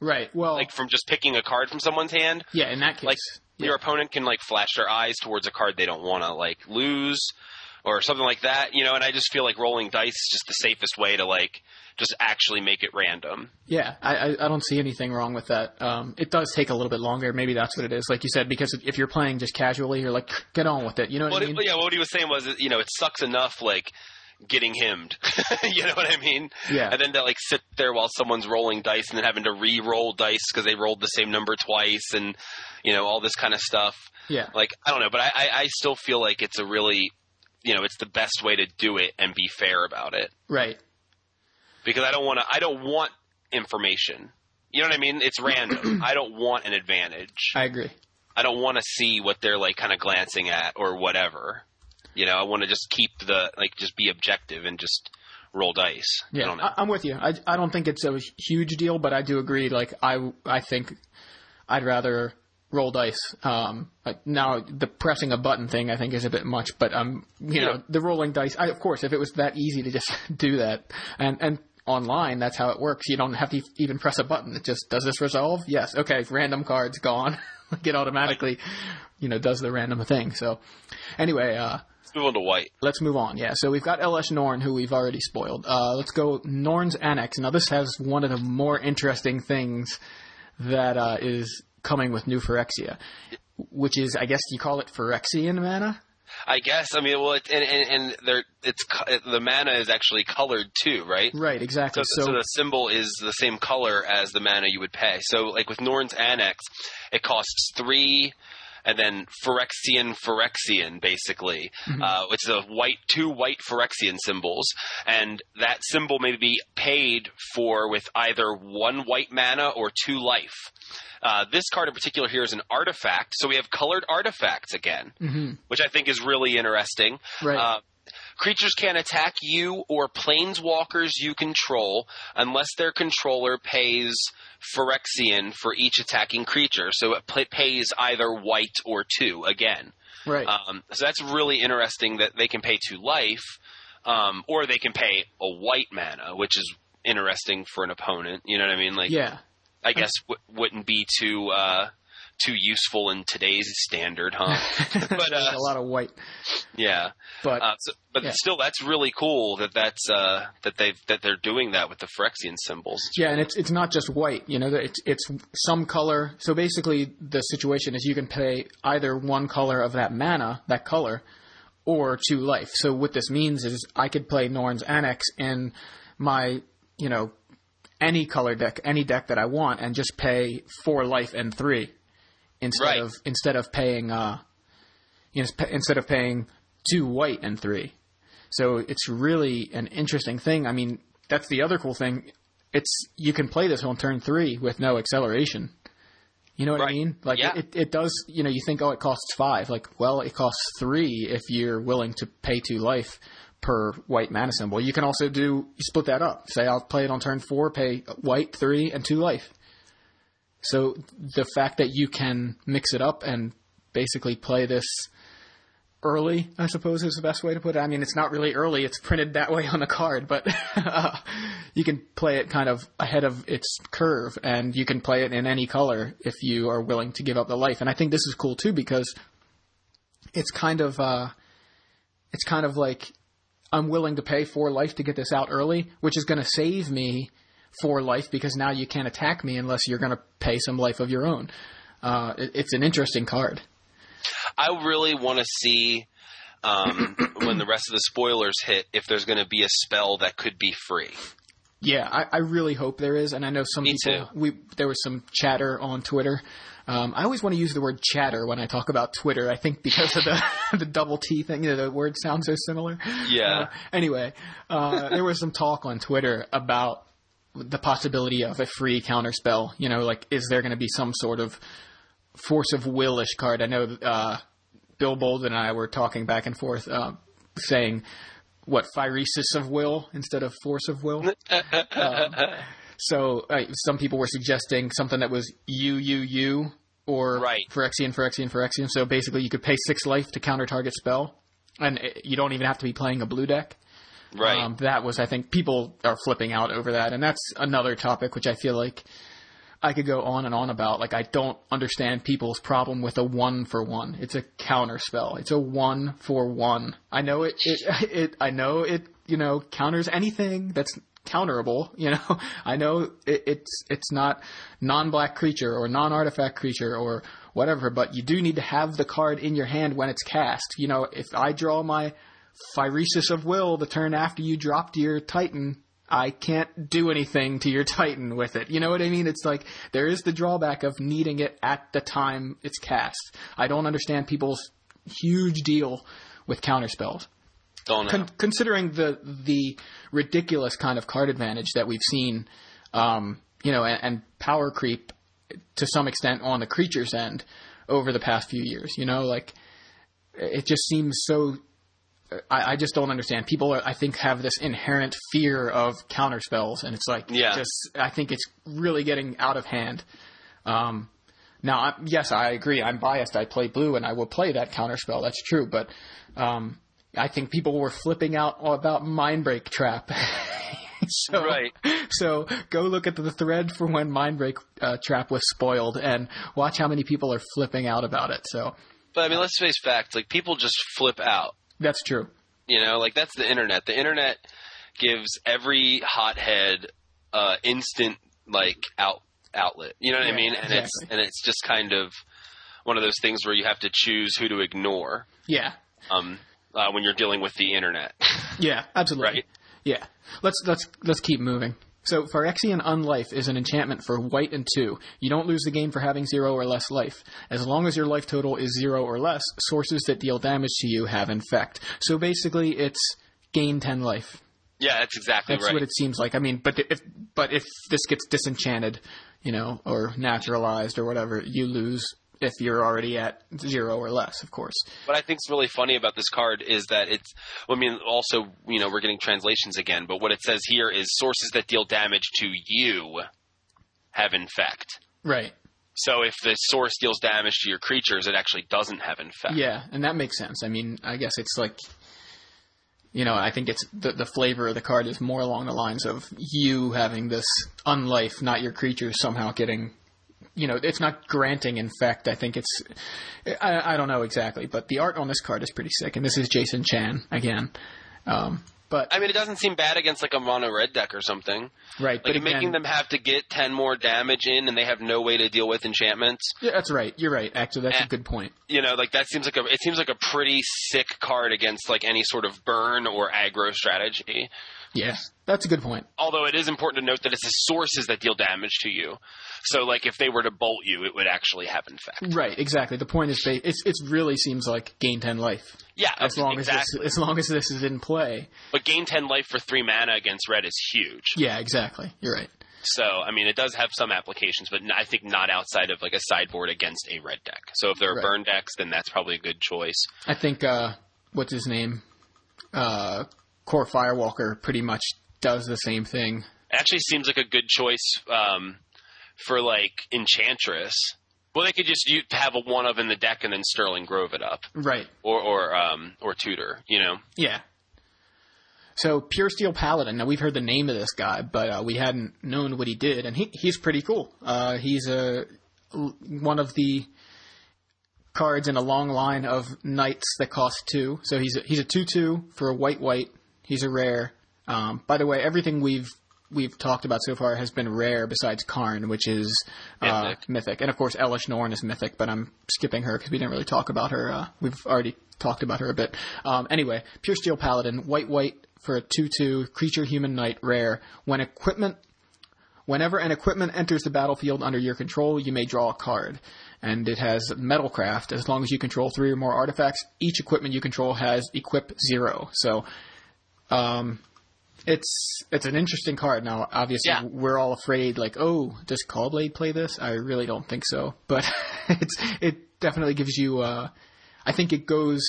Right. Well, like from just picking a card from someone's hand yeah, in that case. like yeah. your opponent can like flash their eyes towards a card they don't want to like lose or something like that you know and i just feel like rolling dice is just the safest way to like just actually make it random Yeah, I, I, I don't see anything wrong with that. Um, it does take a little bit longer. Maybe that's what it is, like you said, because if you're playing just casually, you're like, get on with it. You know what what I mean? it- yeah what he was saying was you know it sucks enough like getting himmed you know what i mean Yeah. and then to like sit there while someone's rolling dice and then having to re-roll dice because they rolled the same number twice and you know all this kind of stuff Yeah. like I don't know, but I, I, I still feel like it's a really, you know, it's the best way to do it and be fair about it Right. because I don't want to, I don't want information. You know what I mean? It's random. I don't want an advantage. I agree. I don't want to see what they're like kind of glancing at or whatever. You know, I want to just keep the like just be objective and just roll dice. Yeah. I, I'm with you. I, I don't think it's a huge deal, but I do agree. Like I I think I'd rather roll dice. Um, now the pressing a button thing I think is a bit much, but um, you Yeah. know, the rolling dice. I, of course, if it was that easy to just do that, and and online that's how it works. You don't have to even press a button. It just does this resolve? Yes. Okay. Random cards gone. like it automatically, you know, does the random thing. So anyway, uh, let's move on to white. let's move on. Yeah, so we've got Elesh Norn, who we've already spoiled. Uh, let's go Norn's Annex. Now, this has one of the more interesting things that uh, is coming with new Phyrexia, which is, I guess you call it Phyrexian mana? I guess. I mean, well, it, and and, and there, it's the mana is actually colored too, right? Right, So, exactly. so, the symbol is the same color as the mana you would pay. So, like with Norn's Annex, it costs three, and then Phyrexian Phyrexian, basically. Uh, it's a white, two white Phyrexian symbols, and that symbol may be paid for with either one white mana or two life. Uh, this card in particular here is an artifact, so we have colored artifacts again, which I think is really interesting. Right. Uh, Creatures can't attack you or planeswalkers you control unless their controller pays Phyrexian for each attacking creature. So it pay- pays either white or two again. right. Um, so that's really interesting that they can pay two life, um, or they can pay a white mana, which is interesting for an opponent. You know what I mean? Like, yeah. I guess w- wouldn't be too uh, too useful in today's standard, huh? but uh, a lot of white. yeah. But Uh, so, but Yeah. still, that's really cool that that's uh, that they that they're doing that with the Phyrexian symbols. Yeah, and it's it's not just white. You know, it's it's some color. So basically, the situation is you can pay either one color of that mana, that color, or two life. So what this means is I could play Norn's Annex in my you know any color deck, any deck that I want, and just pay four life and three instead Right. of instead of paying uh you know, instead of paying two white and three. So it's really an interesting thing. I mean, that's the other cool thing. It's you can play this on turn three with no acceleration. You know what I mean? Like Yeah. it, it does. You know, you think, oh, it costs five. Like, well, it costs three if you're willing to pay two life per white mana symbol. You can also do you split that up. Say I'll play it on turn four, pay white three and two life. So the fact that you can mix it up and basically play this early, I suppose is the best way to put it. I mean, it's not really early; it's printed that way on the card, but uh, you can play it kind of ahead of its curve, and you can play it in any color if you are willing to give up the life. And I think this is cool too because it's kind of uh, it's kind of like I'm willing to pay for life to get this out early, which is going to save me four life because now you can't attack me unless you're going to pay some life of your own. Uh, it, it's an interesting card. I really want to see um, when the rest of the spoilers hit if there's going to be a spell that could be free. Yeah, I, I really hope there is, and I know some Me people. We there was some chatter on Twitter. Um, I always want to use the word chatter when I talk about Twitter. I think because of the the double T thing, you know, the word sounds so similar. Yeah. Uh, anyway, uh, there was some talk on Twitter about the possibility of a free counter spell. You know, like is there going to be some sort of force of willish card? I know uh, Bill Bolden and I were talking back and forth, uh, saying what phyresis of will instead of force of will. Um, so uh, some people were suggesting something that was U U U or Right. Phyrexian, Phyrexian, Phyrexian. So basically, you could pay six life to counter target spell, and it, you don't even have to be playing a blue deck. Right. Um, that was, I think, people are flipping out over that, and that's another topic which I feel like I could go on and on about. Like, I don't understand people's problem with a one for one. It's a counter spell. It's a one for one. I know it. It. it I know it. You know, counters anything that's counterable. You know, I know it, it's it's not non-black creature or non-artifact creature or whatever, but you do need to have the card in your hand when it's cast. You know, if I draw my Phyresis of Will the turn after you dropped your Titan, I can't do anything to your Titan with it. You know what I mean? It's like there is the drawback of needing it at the time it's cast. I don't understand people's huge deal with counterspells. Don't. Con- considering the the ridiculous kind of card advantage that we've seen, um, you know, and, and power creep to some extent on the creature's end over the past few years. You know, like it just seems so. I, I just don't understand. People, are, I think, have this inherent fear of counter spells, and it's like, Yeah. just I think it's really getting out of hand. Um, now, I, yes, I agree. I'm biased. I play blue, and I will play that counter spell. That's true, but um, I think people were flipping out about Mindbreak Trap. so, Right. So go look at the thread for when Mindbreak uh, Trap was spoiled, and watch how many people are flipping out about it. So But I mean, let's face facts. Like people just flip out. That's true. You know, like that's the internet. The internet gives every hothead uh, instant like out outlet. You know what Yeah, I mean? And it's and it's just kind of one of those things where you have to choose who to ignore Yeah. um, uh, when you're dealing with the internet. Yeah, absolutely. Right. Yeah. Let's let's let's keep moving. So Phyrexian Unlife is an enchantment for white and two. You don't lose the game for having zero or less life. As long as your life total is zero or less, sources that deal damage to you have infect. So basically it's gain ten life. yeah, that's exactly right. That's right. what it seems like. I mean, but if but if this gets disenchanted, you know, or naturalized or whatever, you lose if you're already at zero or less, of course. What I think's really funny about this card is that it's. I mean, also, you know, we're getting translations again, but what it says here is sources that deal damage to you have infect. Right. So if the source deals damage to your creatures, it actually doesn't have infect. Yeah, and that makes sense. I mean, I guess it's like, you know, I think it's the the flavor of the card is more along the lines of you having this unlife, not your creatures somehow getting. You know, it's not granting infect. I think it's, I, I don't know exactly, but the art on this card is pretty sick. And this is Jason Chan again. Um, but I mean, it doesn't seem bad against like a mono red deck or something. right, Like but again, making them have to get ten more damage in, and they have no way to deal with enchantments. yeah, that's right. You're right. Actually, that's Eh. a good point. You know, like that seems like a it seems like a pretty sick card against like any sort of burn or aggro strategy. Yeah, that's a good point. Although it is important to note that it's the sources that deal damage to you. So like if they were to bolt you, it would actually have infect. Right, exactly. The point is, they, it's it really seems like gain ten life Yeah, as long exactly. as this, as long as this is in play. But gain ten life for three mana against red is huge. Yeah, exactly. You're right. So I mean, it does have some applications, but I think not outside of like a sideboard against a red deck. So if there are Right. burn decks, then that's probably a good choice. I think uh, what's his name, uh, Kor Firewalker, pretty much does the same thing. Actually seems like a good choice um, for like Enchantress. Well, they could just have a one of in the deck and then Sterling Grove it up, Right. or or um, or Tutor. You know, Yeah. So Puresteel Paladin. Now we've heard the name of this guy, but uh, we hadn't known what he did, and he he's pretty cool. Uh, he's a one of the cards in a long line of knights that cost two. So he's a, he's a two two for a white white. He's a rare. Um, by the way, everything we've we've talked about so far has been rare, besides Karn, which is uh, Mythic. mythic, and of course Elesh Norn is mythic. But I'm skipping her because we didn't really talk about her. Uh, we've already talked about her a bit. Um, anyway, Puresteel Paladin, white white for a two two creature human knight rare. When equipment Whenever an equipment enters the battlefield under your control, you may draw a card. And it has Metalcraft. As long as you control three or more artifacts, each equipment you control has Equip Zero. So, um, it's it's an interesting card. Now, obviously, Yeah. we're all afraid, like, oh, does Caw-Blade play this? I really don't think so. But it's it definitely gives you. Uh, I think it goes.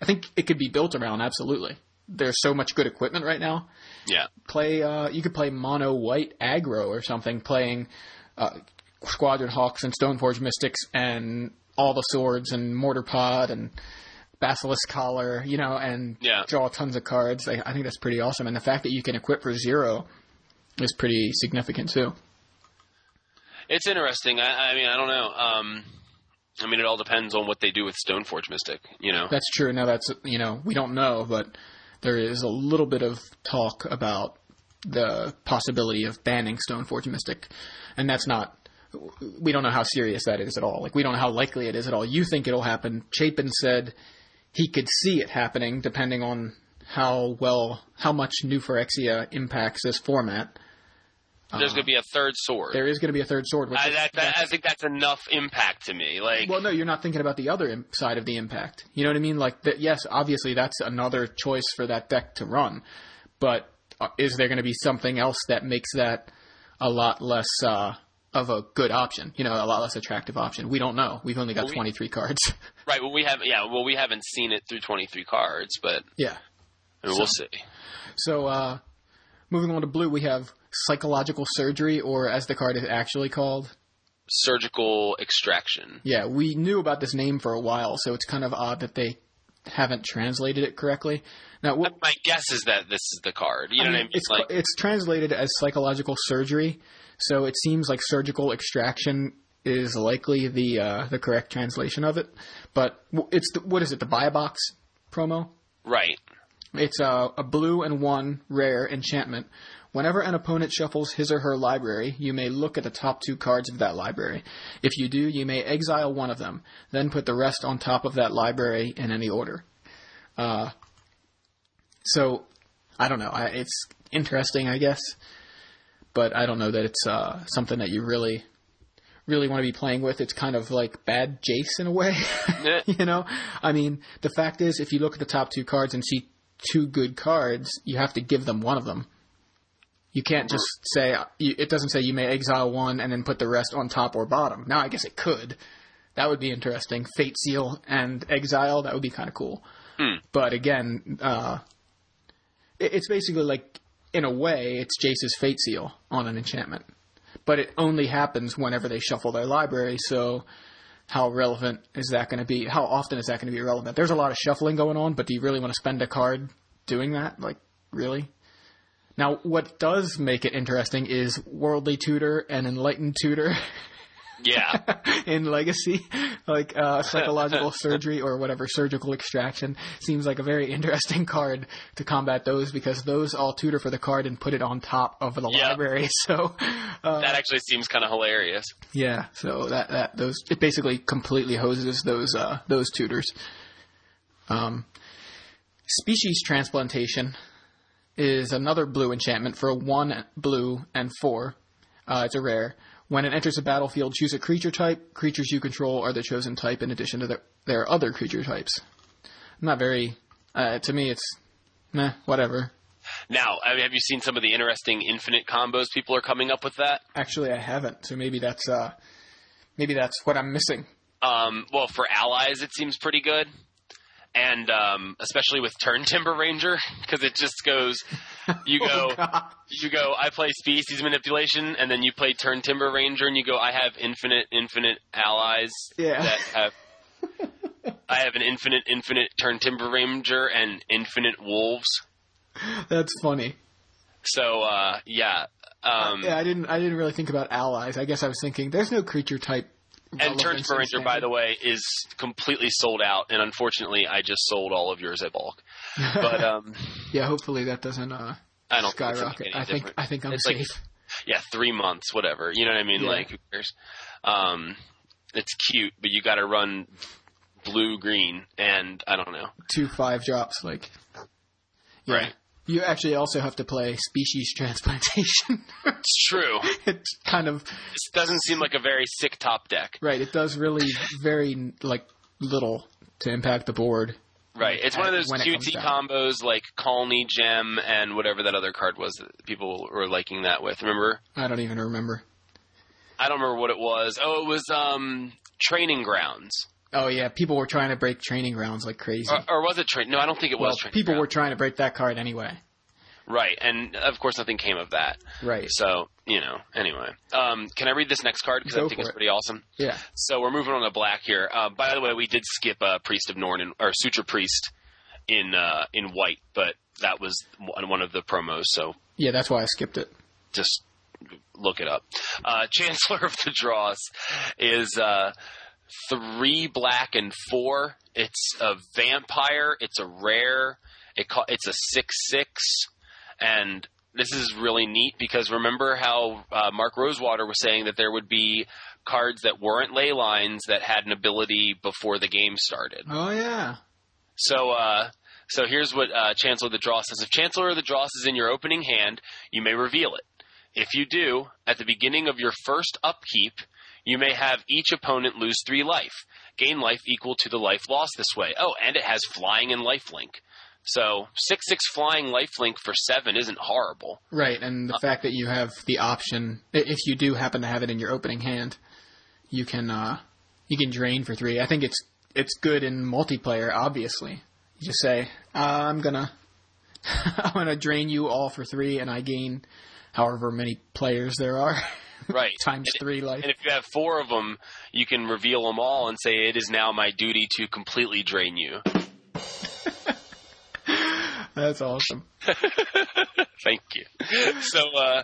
I think it could be built around. Absolutely. There's so much good equipment right now yeah, play uh, you could play mono white aggro or something playing uh, squadron hawks and stoneforge mystics and all the swords and Mortarpod and basilisk collar you know and Yeah. draw tons of cards I, I think that's pretty awesome and the fact that you can equip for zero is pretty significant too it's interesting. I, I mean, I don't know. Um, I mean, it all depends on what they do with Stoneforge Mystic. You know, that's true now that's you know we don't know but there is a little bit of talk about the possibility of banning stoneforge mystic and that's not we don't know how serious that is at all. Like we don't know how likely it is at all. You think it'll happen. Chapin said he could see it happening depending on how well how much New Phyrexia impacts this format. there's going to be a third sword. There is going to be a third sword. Which I, is- that, that, I think that's enough impact to me. Like, well, no, you're not thinking about the other im- side of the impact. You know what I mean? Like, that, yes, obviously that's another choice for that deck to run, but uh, is there going to be something else that makes that a lot less uh, of a good option? You know, a lot less attractive option. We don't know. We've only got Well, we- 23 cards. right? Well, we have, yeah. Well, we haven't seen it through 23 cards, but yeah. I mean, we'll see. So, uh, moving on to blue, we have psychological surgery, or as the card is actually called. Surgical extraction. Yeah, we knew about this name for a while, so it's kind of odd that they haven't translated it correctly. Now, what, My guess is that this is the card. You know I what I mean, mean? it's like, it's translated as psychological surgery, so it seems like surgical extraction is likely the uh, the correct translation of it. But it's the, what is it? The buy a box promo? Right. It's a, a blue and one rare enchantment. Whenever an opponent shuffles his or her library, you may look at the top two cards of that library. If you do, you may exile one of them, then put the rest on top of that library in any order. Uh, so, I don't know. I, it's interesting, I guess, but I don't know that it's uh, something that you really, really want to be playing with. It's kind of like bad Jace in a way. You know, I mean, the fact is, if you look at the top two cards and see two good cards, you have to give them one of them. You can't just say it doesn't say you may exile one and then put the rest on top or bottom. Now, I guess it could. That would be interesting. Fate Seal and Exile. That would be kind of cool. Hmm. But again, uh, it- it's basically like, in a way, it's Jace's Fate Seal on an enchantment. But it only happens whenever they shuffle their library. So, how relevant is that going to be? How often is that going to be relevant? There's a lot of shuffling going on, but do you really want to spend a card doing that? Like, really? Now, what does make it interesting is Worldly Tutor and Enlightened Tutor yeah. in Legacy, like uh, psychological surgery or whatever, surgical extraction, seems like a very interesting card to combat those because those all tutor for the card and put it on top of the Yeah. library. So, uh, That actually seems kind of hilarious. yeah, so that that those it basically completely hoses those uh, those tutors. Um, species transplantation is another blue enchantment for a one blue and four. Uh, it's a rare. When it enters the battlefield, choose a creature type. Creatures you control are the chosen type in addition to their, their other creature types. Not very. Uh, to me, it's meh, whatever. Now, have you seen some of the interesting infinite combos people are coming up with that? Actually, I haven't. So maybe that's uh, maybe that's what I'm missing. Um, well, for allies, it seems pretty good, and um, especially with Turntimber Ranger, because it just goes. You go, Oh, you go. I play species manipulation, and then you play Turntimber Ranger, and you go. I have infinite, infinite allies Yeah. that have. I have an infinite, infinite Turn Timber Ranger and infinite wolves. That's funny. So uh, yeah, um, yeah, I didn't. I didn't really think about allies. I guess I was thinking there's no creature type. And Turn relevance Timber Ranger, by the way, is completely sold out, and unfortunately, I just sold all of yours at bulk. But um, yeah, hopefully that doesn't uh, I don't think skyrocket. any I think difference. I think I'm It's safe. like- yeah, three months, whatever. You know what I mean? Yeah. Like, who cares? Um, it's cute, but you got to run blue green, and I don't know. Two five drops, like yeah. Right. You actually also have to play species transplantation. It's true. it's kind of this doesn't seem like a very sick top deck. right. It does really very like little to impact the board. Right. It's one of those cutesy combos like Colony Gem and whatever that other card was that people were liking that with. Remember? I don't even remember. I don't remember what it was. Oh, it was um, Training Grounds. Oh yeah, people were trying to break training grounds like crazy. Or, or was it Train? No, I don't think it well, was Training people were trying to break that card anyway. Right, and of course nothing came of that. Right. So, you know, anyway. Um, can I read this next card? Because I think it's it. pretty awesome. Yeah. So we're moving on to black here. Uh, by the way, we did skip uh, Priest of Norn, in, or Suture Priest in uh, in white, but that was one one of the promos, so Yeah, that's why I skipped it. just look it up. Uh, Chancellor of the Dross is uh, three black and four. It's a vampire. It's a rare. It ca- it's a six six, and this is really neat because remember how uh, Mark Rosewater was saying that there would be cards that weren't ley lines that had an ability before the game started. Oh yeah. So, uh, so here's what uh, Chancellor of the Dross says: If Chancellor of the Dross is in your opening hand, you may reveal it. If you do, at the beginning of your first upkeep, you may have each opponent lose three life. Gain life equal to the life lost this way. Oh, and it has flying and lifelink. So six six flying lifelink for seven isn't horrible. Right, and the Uh, fact that you have the option if you do happen to have it in your opening hand, you can uh, you can drain for three. I think it's it's good in multiplayer. Obviously, you just say I'm gonna I'm gonna drain you all for three, and I gain however many players there are Right. times And- three life. And if you have four of them, you can reveal them all and say, "It is now my duty to completely drain you." That's awesome. Thank you. So, uh,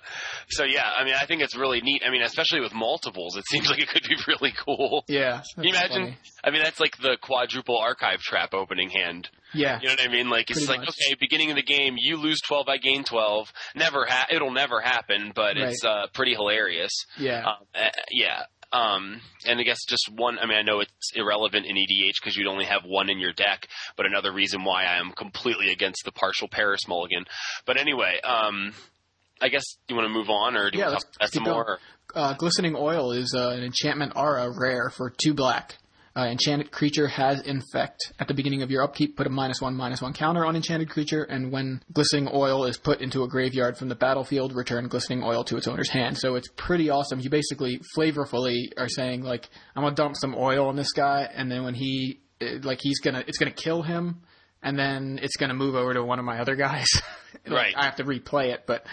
so yeah, I mean, I think it's really neat. I mean, especially with multiples, it seems like it could be really cool. Yeah, Can you imagine? funny. I mean, that's like the quadruple archive trap opening hand. Yeah. You know what I mean? Like it's Pretty like much. okay, beginning of the game, you lose twelve, I gain twelve. Never ha- it'll never happen, but it's uh, pretty hilarious. Yeah. Um, uh, yeah. Um, and I guess just one. I mean, I know it's irrelevant in EDH because you'd only have one in your deck, but another reason why I am completely against the partial Paris mulligan. But anyway, um, I guess you want to move on, or do Yeah, you want to talk about some more? Uh, Glistening Oil is uh, an enchantment aura rare for two black. Uh, enchanted creature has infect. At the beginning of your upkeep, put a minus one, minus one counter on enchanted creature, and when glistening oil is put into a graveyard from the battlefield, return glistening oil to its owner's hand. So it's pretty awesome. You basically flavorfully are saying like, I'm gonna dump some oil on this guy, and then when he, eh, like, he's gonna, it's gonna kill him, and then it's gonna move over to one of my other guys. Like, Right. I have to replay it, but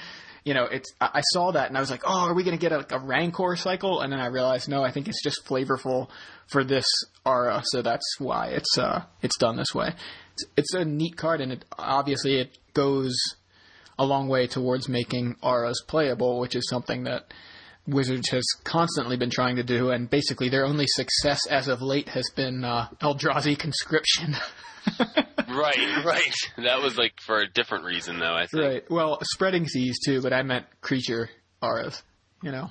you know, it's I saw that and I was like, oh, are we going to get a, like a Rancor cycle? And then I realized, no, I think it's just flavorful for this aura, so that's why it's uh it's done this way. It's, it's a neat card, and it obviously it goes a long way towards making auras playable, which is something that Wizards has constantly been trying to do, and basically their only success as of late has been uh, Eldrazi conscription. right, right. That was like for a different reason, though. I think. right. Well, spreading seas too, but I meant creature auras. You know.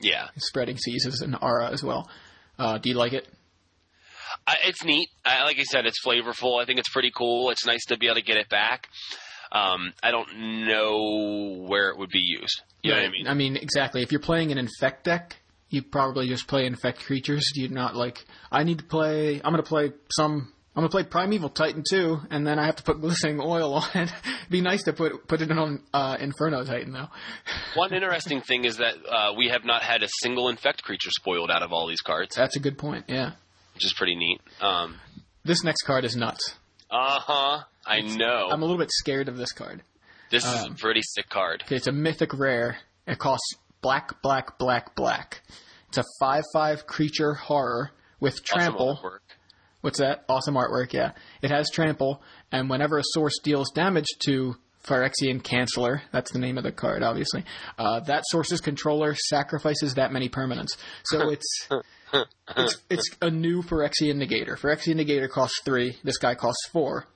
Yeah, spreading seas is an aura as well. Uh, do you like it? I, it's neat. I, like I said, it's flavorful. I think it's pretty cool. It's nice to be able to get it back. Um, I don't know where it would be used. You know what I mean? I mean, exactly. If you're playing an infect deck, you probably just play infect creatures. You're not like, I need to play. I'm going to play some. I'm gonna play Primeval Titan too, and then I have to put glistening oil on it. It'd be nice to put put it on uh, Inferno Titan though. One interesting thing is that uh, we have not had a single infect creature spoiled out of all these cards, That's a good point. Yeah. which is pretty neat. Um, This next card is nuts. uh huh. I know. I'm a little bit scared of this card. this is um, a pretty sick card. Okay, it's a mythic rare. It costs black, black, black, black. It's a five-five creature horror with trample. What's that? Awesome artwork, yeah. It has trample, and whenever a source deals damage to Phyrexian Canceller, that's the name of the card, obviously, uh, that source's controller sacrifices that many permanents. So it's, it's it's a new Phyrexian Negator. Phyrexian Negator costs three. This guy costs four.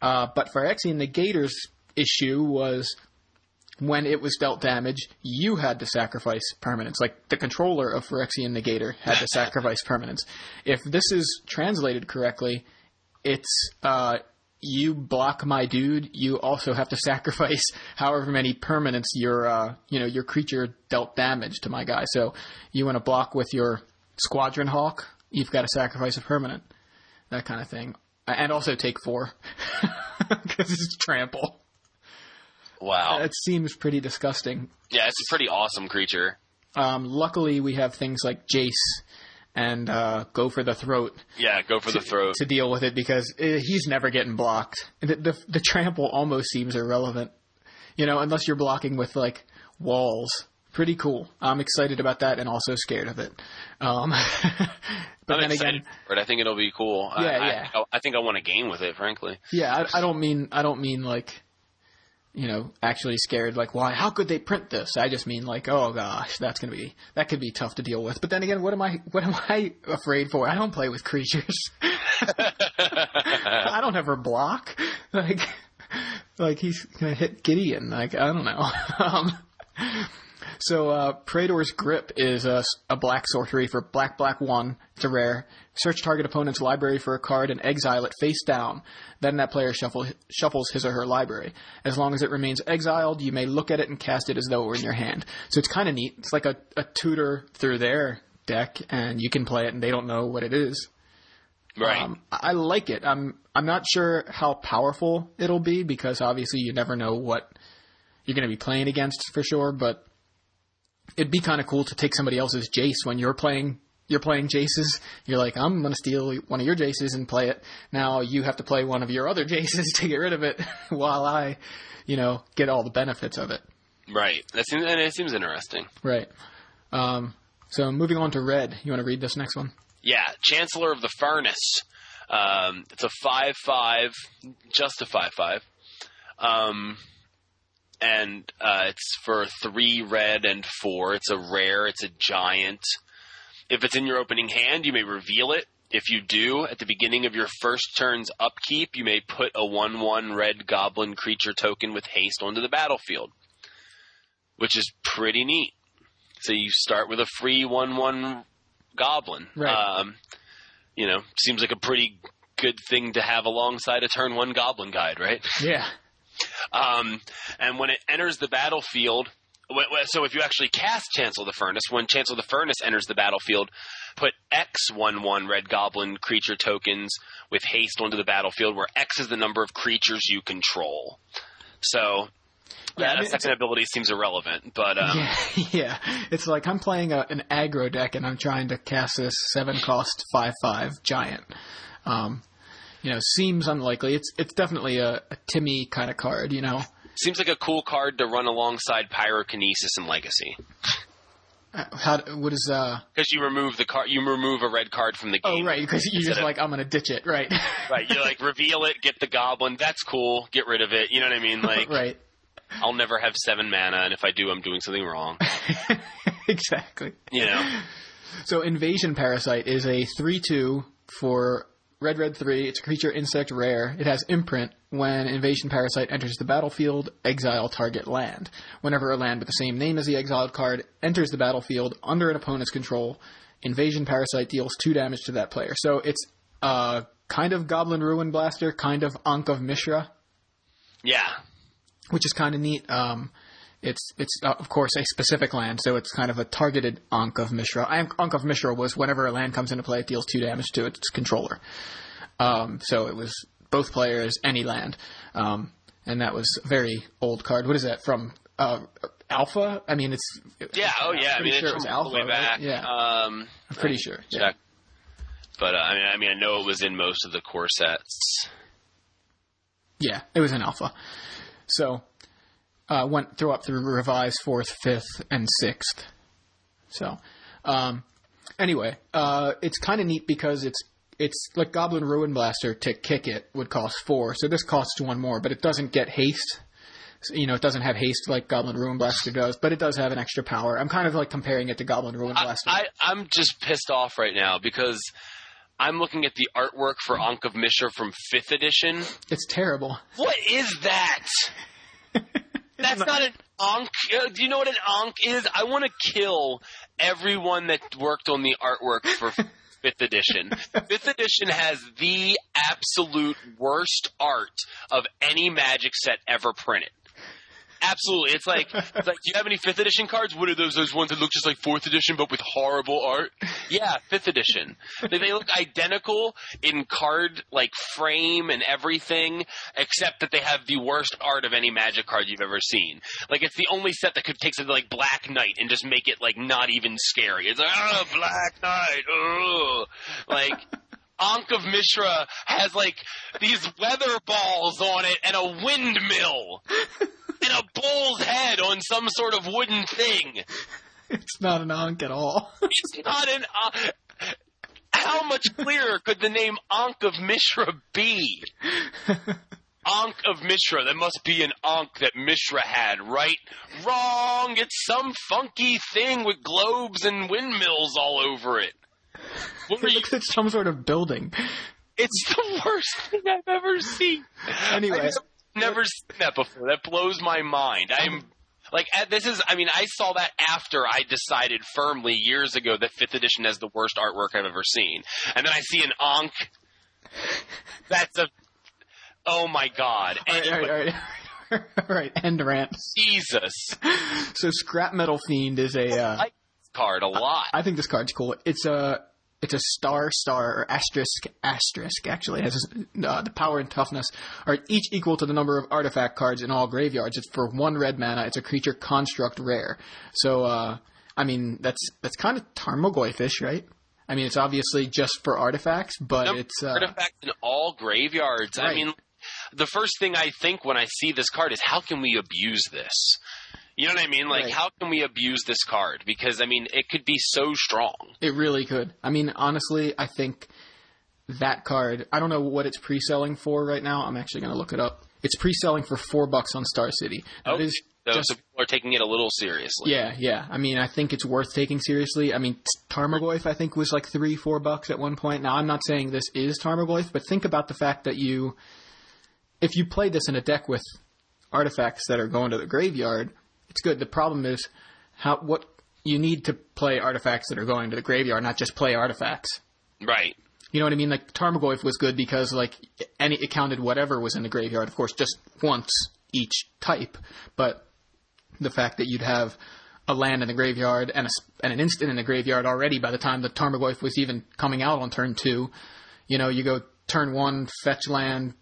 Uh, but Phyrexian Negator's issue was when it was dealt damage, you had to sacrifice permanents. Like the controller of Phyrexian Negator had to sacrifice permanents. If this is translated correctly, it's uh, you block my dude. You also have to sacrifice however many permanents your uh, you know your creature dealt damage to my guy. So you want to block with your Squadron Hawk, you've got to sacrifice a permanent. That kind of thing, and also take four because it's trample. Wow. That seems pretty disgusting. yeah, it's a pretty awesome creature. Um, luckily, we have things like Jace and uh, Go for the Throat Yeah, go for the throat. to deal with it because uh, he's never getting blocked. The, the, the trample almost seems irrelevant, you know, unless you're blocking with like walls. Pretty cool. I'm excited about that and also scared of it. Um, but I'm then again, for it. I think it'll be cool. I, Yeah, I, yeah. I, I think I want a game with it, frankly. yeah, I, I don't mean I don't mean like you know actually scared like why how could they print this? I just mean like oh gosh that's gonna be that could be tough to deal with. But then again, what am I what am I afraid for? I don't play with creatures. I don't ever block. Like, like he's gonna hit Gideon. Like I don't know. um, so uh, Praetor's Grip is a, a black sorcery for black black one. It's a rare. Search target opponent's library for a card and exile it face down. Then that player shuffle, shuffles his or her library. As long as it remains exiled, you may look at it and cast it as though it were in your hand. So it's kind of neat. It's like a, a tutor through their deck, and you can play it, and they don't know what it is. Right. Um, I I like it. I'm I'm not sure how powerful it'll be because obviously you never know what you're going to be playing against for sure. But it'd be kind of cool to take somebody else's Jace when you're playing. You're playing Jaces. You're like, I'm going to steal one of your Jaces and play it. Now you have to play one of your other Jaces to get rid of it, while I, you know, get all the benefits of it. right. That seems, and it seems interesting. Right. Um, so moving on to red. You want to read this next one? Yeah, Chancellor of the Furnace. Um, it's a five-five, just a five-five, um, and uh, it's for three red and four. It's a rare. It's a giant. If it's in your opening hand, you may reveal it. If you do, at the beginning of your first turn's upkeep, you may put a 1 1 red goblin creature token with haste onto the battlefield, which is pretty neat. So you start with a free 1 1 goblin. Right. Um, you know, seems like a pretty good thing to have alongside a turn 1 goblin guide, right? Yeah. Um, and when it enters the battlefield, so if you actually cast Chancel the Furnace, when Chancel the Furnace enters the battlefield, put X one one red goblin creature tokens with haste onto the battlefield, where X is the number of creatures you control. So Yeah, I that mean, second ability seems irrelevant, but um, Yeah, yeah. It's like I'm playing a, an aggro deck and I'm trying to cast this seven cost five five giant. Um, you know, seems unlikely. It's it's definitely a, a Timmy kind of card. You know, seems like a cool card to run alongside Pyrokinesis and Legacy Uh, how what is uh? because you remove the card, you remove a red card from the game. Oh, right, because you're just of- like I'm gonna ditch it, right? Right, you like reveal it, get the goblin. That's cool. Get rid of it. You know what I mean? Like, right. I'll never have seven mana, and if I do, I'm doing something wrong. exactly. You know? So Invasion Parasite is a 3-2 for red red 3. It's a creature insect rare. It has imprint. When Invasion Parasite enters the battlefield, exile target land. Whenever a land with the same name as the exiled card enters the battlefield under an opponent's control, Invasion Parasite deals 2 damage to that player. So it's uh, kind of Goblin Ruinblaster, kind of Ankh of Mishra, Yeah. which is kind of neat. Um, it's it's uh, of course a specific land, so it's kind of a targeted Ankh of Mishra. Ankh of Mishra was whenever a land comes into play, it deals two damage to its controller. Um, so it was both players, any land, um, and that was a very old card. What is that from? Uh, Alpha? I mean, it's Yeah, oh yeah. I mean, sure it's it was Alpha, way right? back. Yeah. Um, I'm pretty sure. Yeah. check. But, uh, I mean, I mean, I know it was in most of the core sets. Yeah, it was in alpha. So uh, went through up through revised fourth, fifth, and sixth. So um, anyway, uh, it's kind of neat because it's it's like Goblin Ruinblaster to kick it would cost four, so this costs one more, but it doesn't get haste. So, you know, it doesn't have haste like Goblin Ruinblaster does, but it does have an extra power. I'm kind of like comparing it to Goblin Ruin I, Blaster. I, I'm just pissed off right now because I'm looking at the artwork for Ankh of Mishra from 5th edition. it's terrible. What is that? That's not an Ankh. Uh, do you know what an onk is? I want to kill everyone that worked on the artwork for fifth edition. Fifth edition has the absolute worst art of any Magic set ever printed. Absolutely, it's like it's like. Do you have any fifth edition cards? What are those? Those ones that look just like fourth edition but with horrible art? Yeah, fifth edition. they, they look identical in card like frame and everything, except that they have the worst art of any Magic card you've ever seen. Like it's the only set that could take something like Black Knight and just make it like not even scary. It's like oh Black Knight, oh like. Ankh of Mishra has like these weather balls on it and a windmill and a bull's head on some sort of wooden thing. It's not an Ankh at all. It's not an. Uh, how much clearer could the name Ankh of Mishra be? Ankh of Mishra. That must be an Ankh that Mishra had, right? Wrong. It's some funky thing with globes and windmills all over it. What it you- looks like some sort of building. It's the worst thing I've ever seen. Anyway. I've never seen that before. That blows my mind. I'm like this is. I mean, I saw that after I decided firmly years ago that fifth edition has the worst artwork I've ever seen, and then I see an Ankh. That's a. Oh my God! All right, all right, all right. all right, end rant. Jesus, So Scrap Metal Fiend is a. Uh, like this card a lot. I think this card's cool. It's a. It's a star, star, or asterisk, asterisk. Actually, has uh, the power and toughness are each equal to the number of artifact cards in all graveyards. It's for one red mana. It's a creature construct rare. So, uh, I mean, that's that's kind of Tarmogoyfish, right? I mean, it's obviously just for artifacts, but it's uh, artifacts in all graveyards. I mean, the first thing I think when I see this card is how can we abuse this? You know what I mean? Like, Right. how can we abuse this card? Because I mean, it could be so strong. It really could. I mean, honestly, I think that card. I don't know what it's pre-selling for right now. I'm actually going to look it up. It's pre-selling for four bucks on Star City. Now, Oh. It is So, Just- so people are taking it a little seriously. Yeah, yeah. I mean, I think it's worth taking seriously. I mean, Tarmogoyf, I think, was like three, four bucks at one point. Now, I'm not saying this is Tarmogoyf, but think about the fact that you, if you play this in a deck with artifacts that are going to the graveyard, it's good. The problem is how what you need to play artifacts that are going to the graveyard, not just play artifacts. Right. You know what I mean? Like Tarmogoyf was good because like any it counted whatever was in the graveyard, of course, just once each type. But the fact that you'd have a land in the graveyard and, a, and an instant in the graveyard already by the time the Tarmogoyf was even coming out on turn two, you know, you go turn one, fetch land,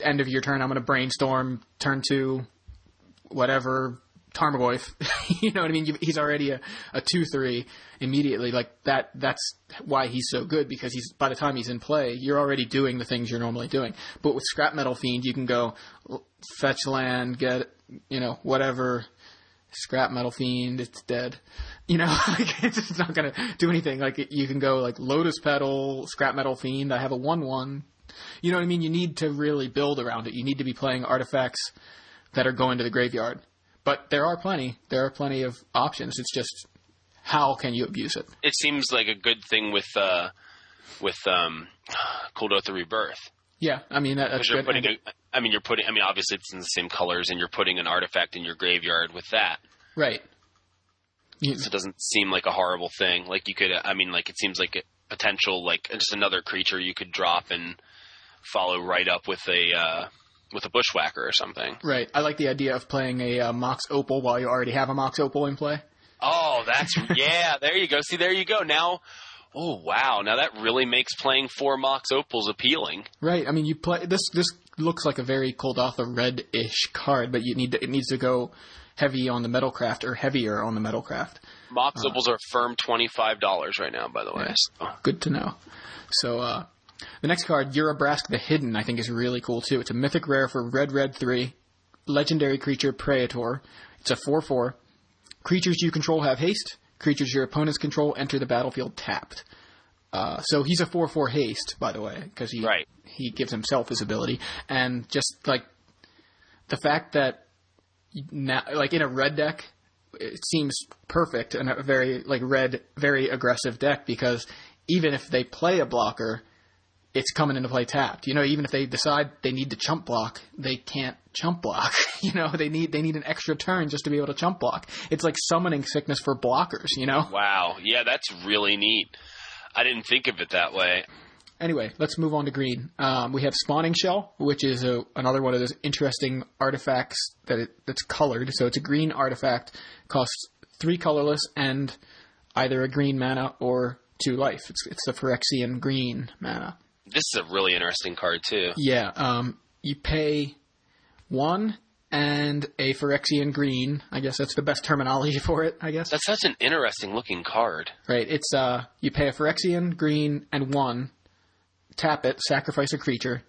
end of your turn, I'm going to brainstorm, turn two, whatever, Tarmogoyf. you know what I mean? He's already a, a 2-3 immediately. Like that, that's why he's so good because he's, by the time he's in play, you're already doing the things you're normally doing. But with Scrap Metal Fiend, you can go fetch land, get, you know, whatever, Scrap Metal Fiend, it's dead. You know, like, it's not gonna do anything. Like you can go like Lotus Petal, Scrap Metal Fiend. I have a one-one. You know what I mean? You need to really build around it. You need to be playing artifacts that are going to the graveyard. But there are plenty. There are plenty of options. It's just how can you abuse it? It seems like a good thing with uh, with um, Kuldotha Rebirth. Yeah, I mean that, that's good. putting, a, I mean, you're putting. I mean, obviously it's in the same colors, and you're putting an artifact in your graveyard with that. right. You- So it doesn't seem like a horrible thing. Like you could, I mean, like it seems like a potential, like just another creature you could drop and follow right up with a uh, with a bushwhacker or something. Right. I like the idea of playing a uh, Mox Opal while you already have a Mox Opal in play. Oh, that's yeah. There you go. See, there you go. Now, oh wow. Now that really makes playing four Mox Opals appealing. Right. I mean, you play this. This looks like a very cold Kuldotha red-ish card, but you need to, it needs to go heavy on the metalcraft or heavier on the metalcraft. Mox Opals are firm twenty five dollars right now. By the way. So, Good to know. So uh, the next card, Urabrask the Hidden, I think is really cool too. It's a mythic rare for red red three, legendary creature Praetor. It's a four four. Creatures you control have haste. Creatures your opponents control enter the battlefield tapped. Uh, so he's a four four haste, by the way, because he Right. he gives himself his ability, and just like the fact that now, like in a red deck, it seems perfect and a very like red, very aggressive deck because even if they play a blocker, it's coming into play tapped. You know, even if they decide they need to chump block, they can't chump block. you know, they need they need an extra turn just to be able to chump block. It's like summoning sickness for blockers. You know. wow. Yeah, that's really neat. I didn't think of it that way. Anyway, let's move on to green. Um, we have Spawning Shell, which is a, another one of those interesting artifacts that it, that's colored. So it's a green artifact, costs three colorless and either a green mana or two life. It's it's the Phyrexian green mana. This is a really interesting card too. Yeah, um, you pay one and a Phyrexian green. I guess that's the best terminology for it. I guess That's such an interesting looking card. Right. It's uh you pay a Phyrexian green and one, tap it, sacrifice a creature.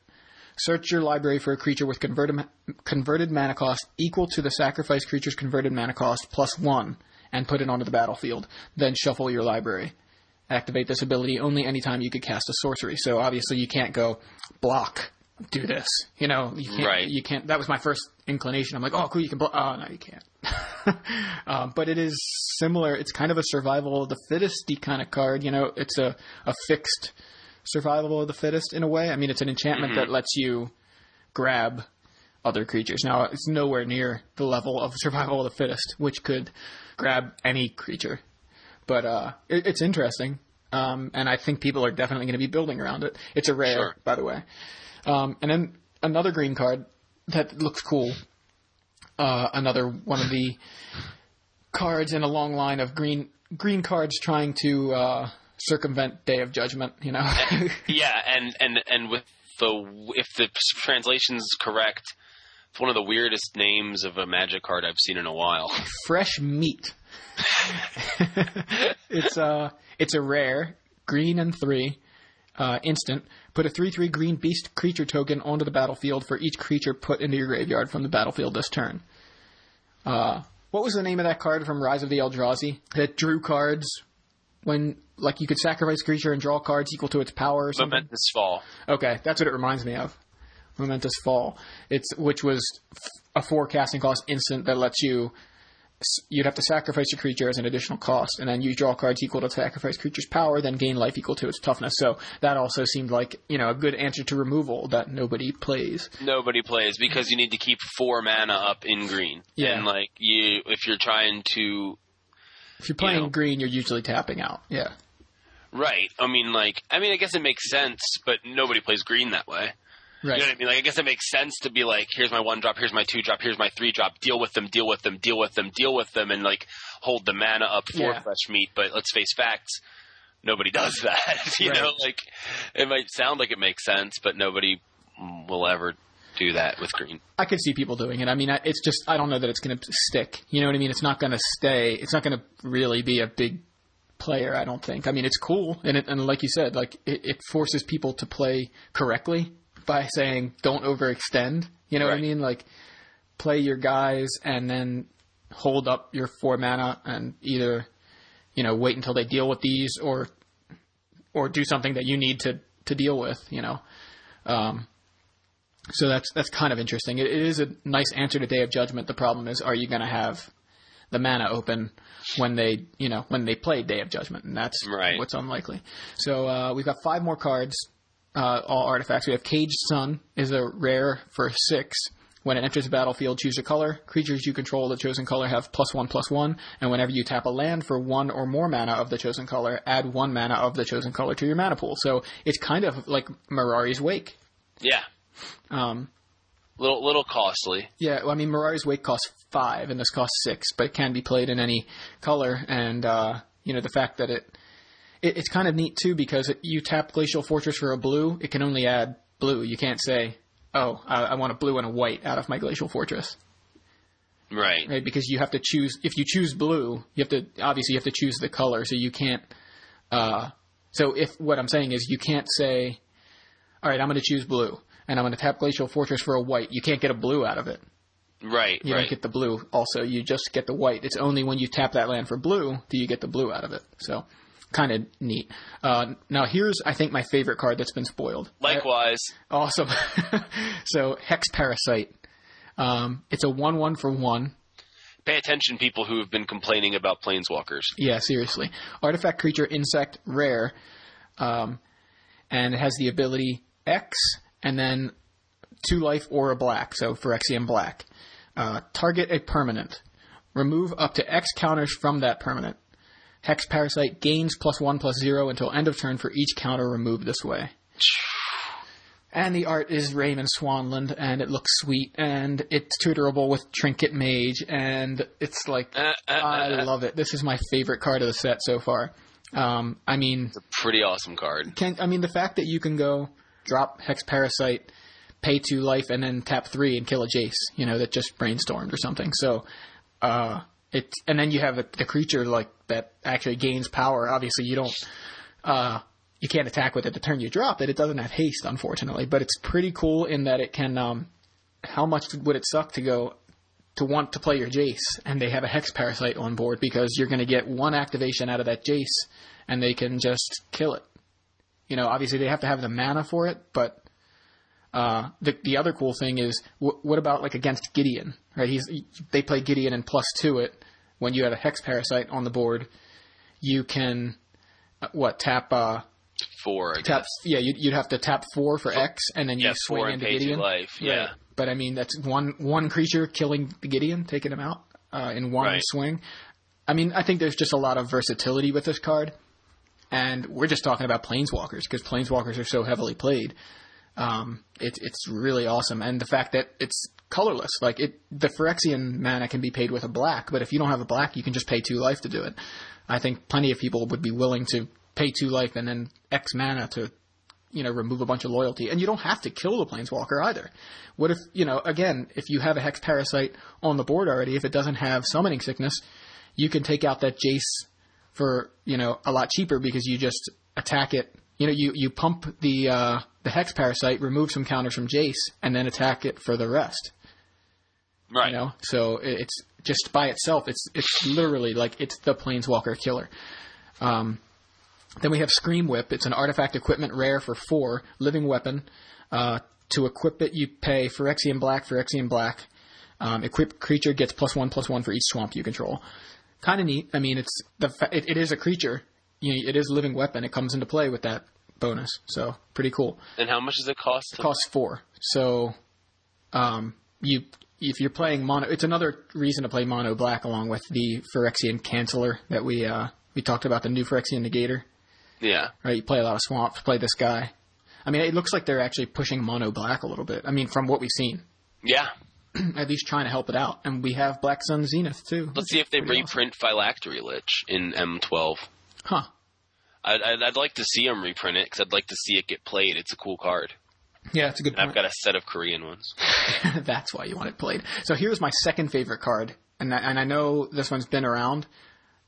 Search your library for a creature with converted converted mana cost equal to the sacrifice creature's converted mana cost plus one, and put it onto the battlefield. Then shuffle your library. Activate this ability only anytime you could cast a sorcery. So obviously you can't go block, do this. You know, you can't. Right. You can't. That was my first inclination. I'm like, oh, cool, you can block. Oh, no, you can't. um, but it is similar. It's kind of a survival of the fittest kind of card. You know, it's a, a fixed survival of the fittest in a way. I mean, it's an enchantment that lets you grab other creatures. Now, it's nowhere near the level of survival of the fittest, which could grab any creature. But uh, it, it's interesting, um, and I think people are definitely going to be building around it. It's a rare, Sure. by the way. Um, and then another green card that looks cool. Uh, another one of the cards in a long line of green green cards trying to uh, circumvent Day of Judgment. You know, Yeah, and and and with the if the translation's correct, it's one of the weirdest names of a magic card I've seen in a while. fresh meat. it's uh it's a rare green and three uh, instant. Put a three three green beast creature token onto the battlefield for each creature put into your graveyard from the battlefield this turn. Uh, what was the name of that card from Rise of the Eldrazi that drew cards when like you could sacrifice a creature and draw cards equal to its power or something? Momentous fall. Okay, that's what it reminds me of. Momentous Fall. It's which was a four casting cost instant that lets you. You'd have to sacrifice your creature as an additional cost, and then you draw cards equal to sacrifice creature's power, then gain life equal to its toughness. So that also seemed like you know a good answer to removal that nobody plays. Nobody plays because you need to keep four mana up in green. Yeah. And like you, if you're trying to If you're playing know. green, you're usually tapping out. Yeah, Right. I mean, like, I mean, I guess it makes sense, but nobody plays green that way. Right. You know what I mean? Like, I guess it makes sense to be like, here's my one drop, here's my two drop, here's my three drop. Deal with them, deal with them, deal with them, deal with them, and like hold the mana up for Yeah. fresh meat. But let's face facts, nobody does that. you Right. know, like it might sound like it makes sense, but nobody will ever do that with green. I could see people doing it. I mean, it's just I don't know that it's going to stick. You know what I mean? It's not going to stay. It's not going to really be a big player. I don't think. I mean, it's cool, and it, and like you said, like it, it forces people to play correctly by saying don't overextend. You know what I mean? Like play your guys and then hold up your four mana and either you know wait until they deal with these or or do something that you need to to deal with. You know. Um, so that's that's kind of interesting. It, it is a nice answer to Day of Judgment. The problem is, are you going to have the mana open when they, you know, when they play Day of Judgment, and that's Right. what's unlikely. So uh, we've got five more cards, uh, all artifacts. We have Caged Sun is a rare for six. When it enters the battlefield, choose a color. Creatures you control the chosen color have plus one plus one, and whenever you tap a land for one or more mana of the chosen color, add one mana of the chosen color to your mana pool. So it's kind of like Mirari's Wake. Yeah, Um, little little costly. Yeah, well, I mean, Mirari's Wake costs five, and this costs six, but it can be played in any color. And uh, you know, the fact that it, it it's kind of neat too because it, you tap Glacial Fortress for a blue, it can only add blue. You can't say, "Oh, I, I want a blue and a white out of my Glacial Fortress," Right. right? Because you have to choose. If you choose blue, you have to obviously you have to choose the color, so you can't. Uh, so if what I'm saying is you can't say, "All right, I'm going to choose blue." And I'm going to tap Glacial Fortress for a white. You can't get a blue out of it. Right. You right. don't get the blue. Also, you just get the white. It's only when you tap that land for blue do you get the blue out of it. So, kind of neat. Uh, now, here's I think my favorite card that's been spoiled. Likewise. Awesome. so, Hex Parasite. Um, it's a one-one for one. Pay attention, people who have been complaining about planeswalkers. Yeah, seriously. Artifact creature, insect, rare, um, and it has the ability X and then two life or a black. So Phyrexian black. Uh, target a permanent. Remove up to X counters from that permanent. Hex Parasite gains plus one plus zero until end of turn for each counter removed this way. And the art is Raymond Swanland, and it looks sweet, and it's tutorable with Trinket Mage, and it's like Uh, uh, I uh, uh, love it. This is my favorite card of the set so far. Um, I mean, it's a pretty awesome card. can I mean the fact that you can go drop Hex Parasite, pay two life, and then tap three and kill a Jace, you know, that just brainstormed or something. So, uh, and then you have a, creature like that actually gains power. Obviously, you don't, uh, you can't attack with it the turn you drop it. It doesn't have haste, unfortunately, but it's pretty cool in that it can. Um, how much would it suck to go to want to play your Jace and they have a Hex Parasite on board because you're going to get one activation out of that Jace and they can just kill it. You know, obviously they have to have the mana for it, but uh, the the other cool thing is wh- what about like against Gideon, right? He's they play Gideon and plus two it when you have a Hex Parasite on the board. You can uh, what tap uh, Four, I tap guess. yeah you'd, you'd have to tap four for X and then you Yeah, swing four into Gideon. life. Yeah. Right. But I mean, that's one one creature killing the Gideon, taking him out uh, in one Right. swing. I mean, I think there's just a lot of versatility with this card, and we're just talking about planeswalkers because planeswalkers are so heavily played. Um, it, it's really awesome, and the fact that it's colorless, like it, the Phyrexian mana can be paid with a black, but if you don't have a black, you can just pay two life to do it. I think plenty of people would be willing to pay two life and then X mana to you know, remove a bunch of loyalty. And you don't have to kill the planeswalker either. What if, you know, again, if you have a hex parasite on the board already, if it doesn't have summoning sickness, you can take out that Jace for, you know, a lot cheaper because you just attack it. You know, you, you pump the uh, the hex parasite, remove some counters from Jace, and then attack it for the rest. Right. You know, so it's just by itself. It's it's literally like it's the planeswalker killer. Um, then we have Scream Whip. It's an artifact equipment rare for four, living weapon. Uh, to equip it, you pay Phyrexian Black, Phyrexian Black. Um, equipped creature gets plus one plus one for each swamp you control. Kind of neat. I mean, it's the fa- it, it is a creature. You know, it is a living weapon. It comes into play with that bonus, so pretty cool. And how much does it cost? It costs four. So, um, you if you're playing mono, it's another reason to play mono black along with the Phyrexian Canceller that we uh, we talked about the new Phyrexian Negator. Yeah. Right, you play a lot of swamps. Play this guy. I mean, it looks like they're actually pushing mono black a little bit. I mean, from what we've seen, Yeah. at least trying to help it out. And we have Black Sun Zenith too. Let's see if they reprint Phylactery Lich in M12. Huh. I'd, I'd, I'd like to see them reprint it because I'd like to see it get played. It's a cool card. Yeah, it's a good I've got a set of Korean ones. That's why you want it played. So here's my second favorite card, and I, and I know this one's been around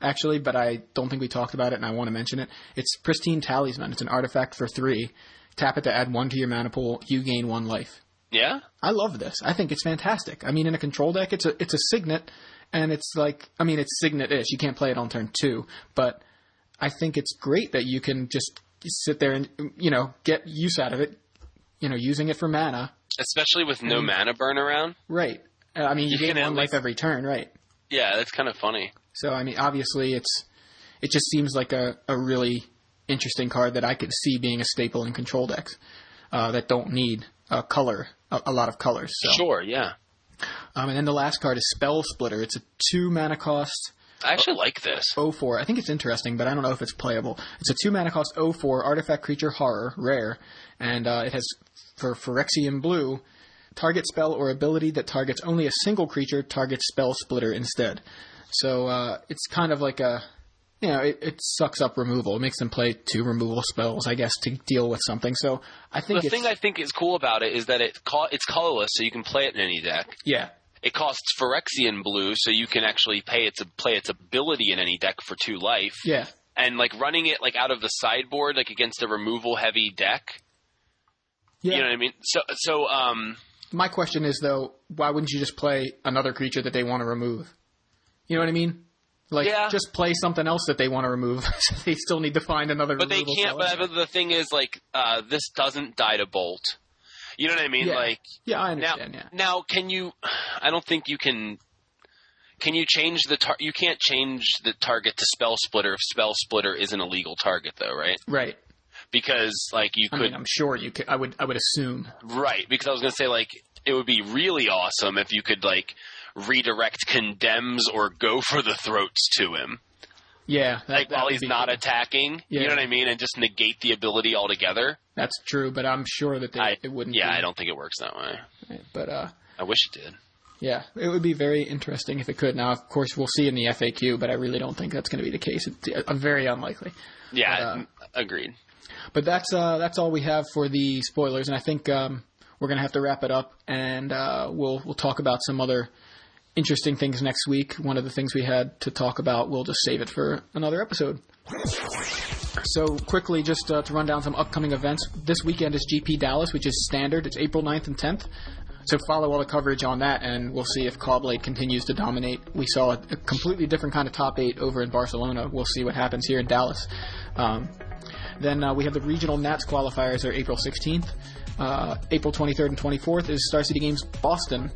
actually, but I don't think we talked about it, and I want to mention it. It's Pristine Talisman. It's an artifact for three. Tap it to add one to your mana pool. You gain one life. Yeah? I love this. I think it's fantastic. I mean, in a control deck, it's a it's a signet, and it's like I mean, it's signet-ish. You can't play it on turn two, but I think it's great that you can just sit there and you know get use out of it. You know, using it for mana. Especially with no Mm. mana burn around. Right. Uh, I mean, you, You gain one life every turn, right? Yeah, that's kind of funny. So I mean, obviously, it's it just seems like a, a really interesting card that I could see being a staple in control decks uh, that don't need a color, a, a lot of colors. So. Sure, yeah. Um, and then the last card is Spell Splitter. It's a two mana cost I actually like this. 04. I think it's interesting, but I don't know if it's playable. It's a two mana cost 04 artifact creature horror, rare, and uh, it has for Phyrexian blue. Target spell or ability that targets only a single creature targets Spell Splitter instead. So uh, it's kind of like a, you know, it, it sucks up removal. It makes them play two removal spells, I guess, to deal with something. So I think The thing I think is cool about it is that it co- it's colorless, so you can play it in any deck. yeah, It costs Phyrexian blue, so you can actually pay its play its ability in any deck for two life. yeah, And like running it like out of the sideboard, like against a removal heavy deck. yeah. You know what I mean? So so um My question is though, why wouldn't you just play another creature that they want to remove? You know what I mean? Like Yeah. just play something else that they want to remove. so they still need to find another. but they can't. But the thing is, like, uh, this doesn't die to bolt. You know what I mean? Yeah. Like yeah, I now, understand. yeah, now, can you? I don't think you can. Can you change the tar- You can't change the target to spell splitter if spell splitter is an illegal target, though, right? right. Because like you I could, mean, I'm sure you could. I would. I would assume. right? Because I was gonna say like it would be really awesome if you could like redirect condemns or go for the throats to him. Yeah, that, like that while he's not cool. attacking. Yeah. You know what I mean? And just negate the ability altogether. That's true, but I'm sure that they, I, it wouldn't. yeah, be. I don't think it works that way. But uh, I wish it did. yeah, it would be very interesting if it could. Now, of course, we'll see in the FAQ, but I really don't think that's going to be the case. It's uh, very unlikely. Yeah, But, uh, agreed. But that's uh, that's all we have for the spoilers, and I think um, we're gonna have to wrap it up, and uh, we'll we'll talk about some other interesting things next week. One of the things we had to talk about, we'll just save it for another episode. So quickly, just uh, to run down some upcoming events. This weekend is GP Dallas, which is standard. It's April 9th and 10th. So follow all the coverage on that, and we'll see if Caw-Blade continues to dominate. We saw a, a completely different kind of top eight over in Barcelona. We'll see what happens here in Dallas. Um, then uh, we have the regional Nats qualifiers are April 16th. Uh, April 23rd and 24th is Star City Games Boston,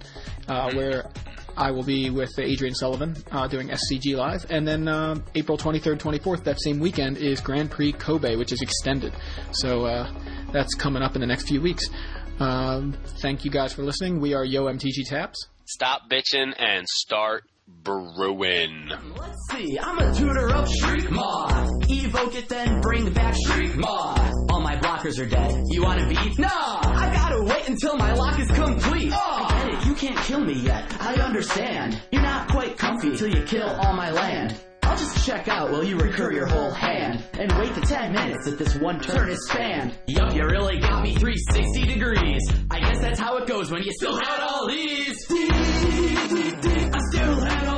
uh, where I will be with Adrian Sullivan uh, doing SCG Live. And then uh, April 23rd, 24th, that same weekend, is Grand Prix Kobe, which is extended. So uh, that's coming up in the next few weeks. Um, thank you guys for listening. We are Yo MTG Taps. Stop bitching and start brewing. Let's see, I'm a tutor of Shriek Maw. Evoke it, then bring back Shriek Maw. All my blockers are dead. You wanna beat? Nah! I gotta wait until my lock is complete. Oh. I get it, you can't kill me yet. I understand. You're not quite comfy till you kill all my land. I'll just check out while you recur your whole hand and wait the 10 minutes that this one turn is spanned. Yup, you really got me 360 degrees. I guess that's how it goes when you still had all these. I still had all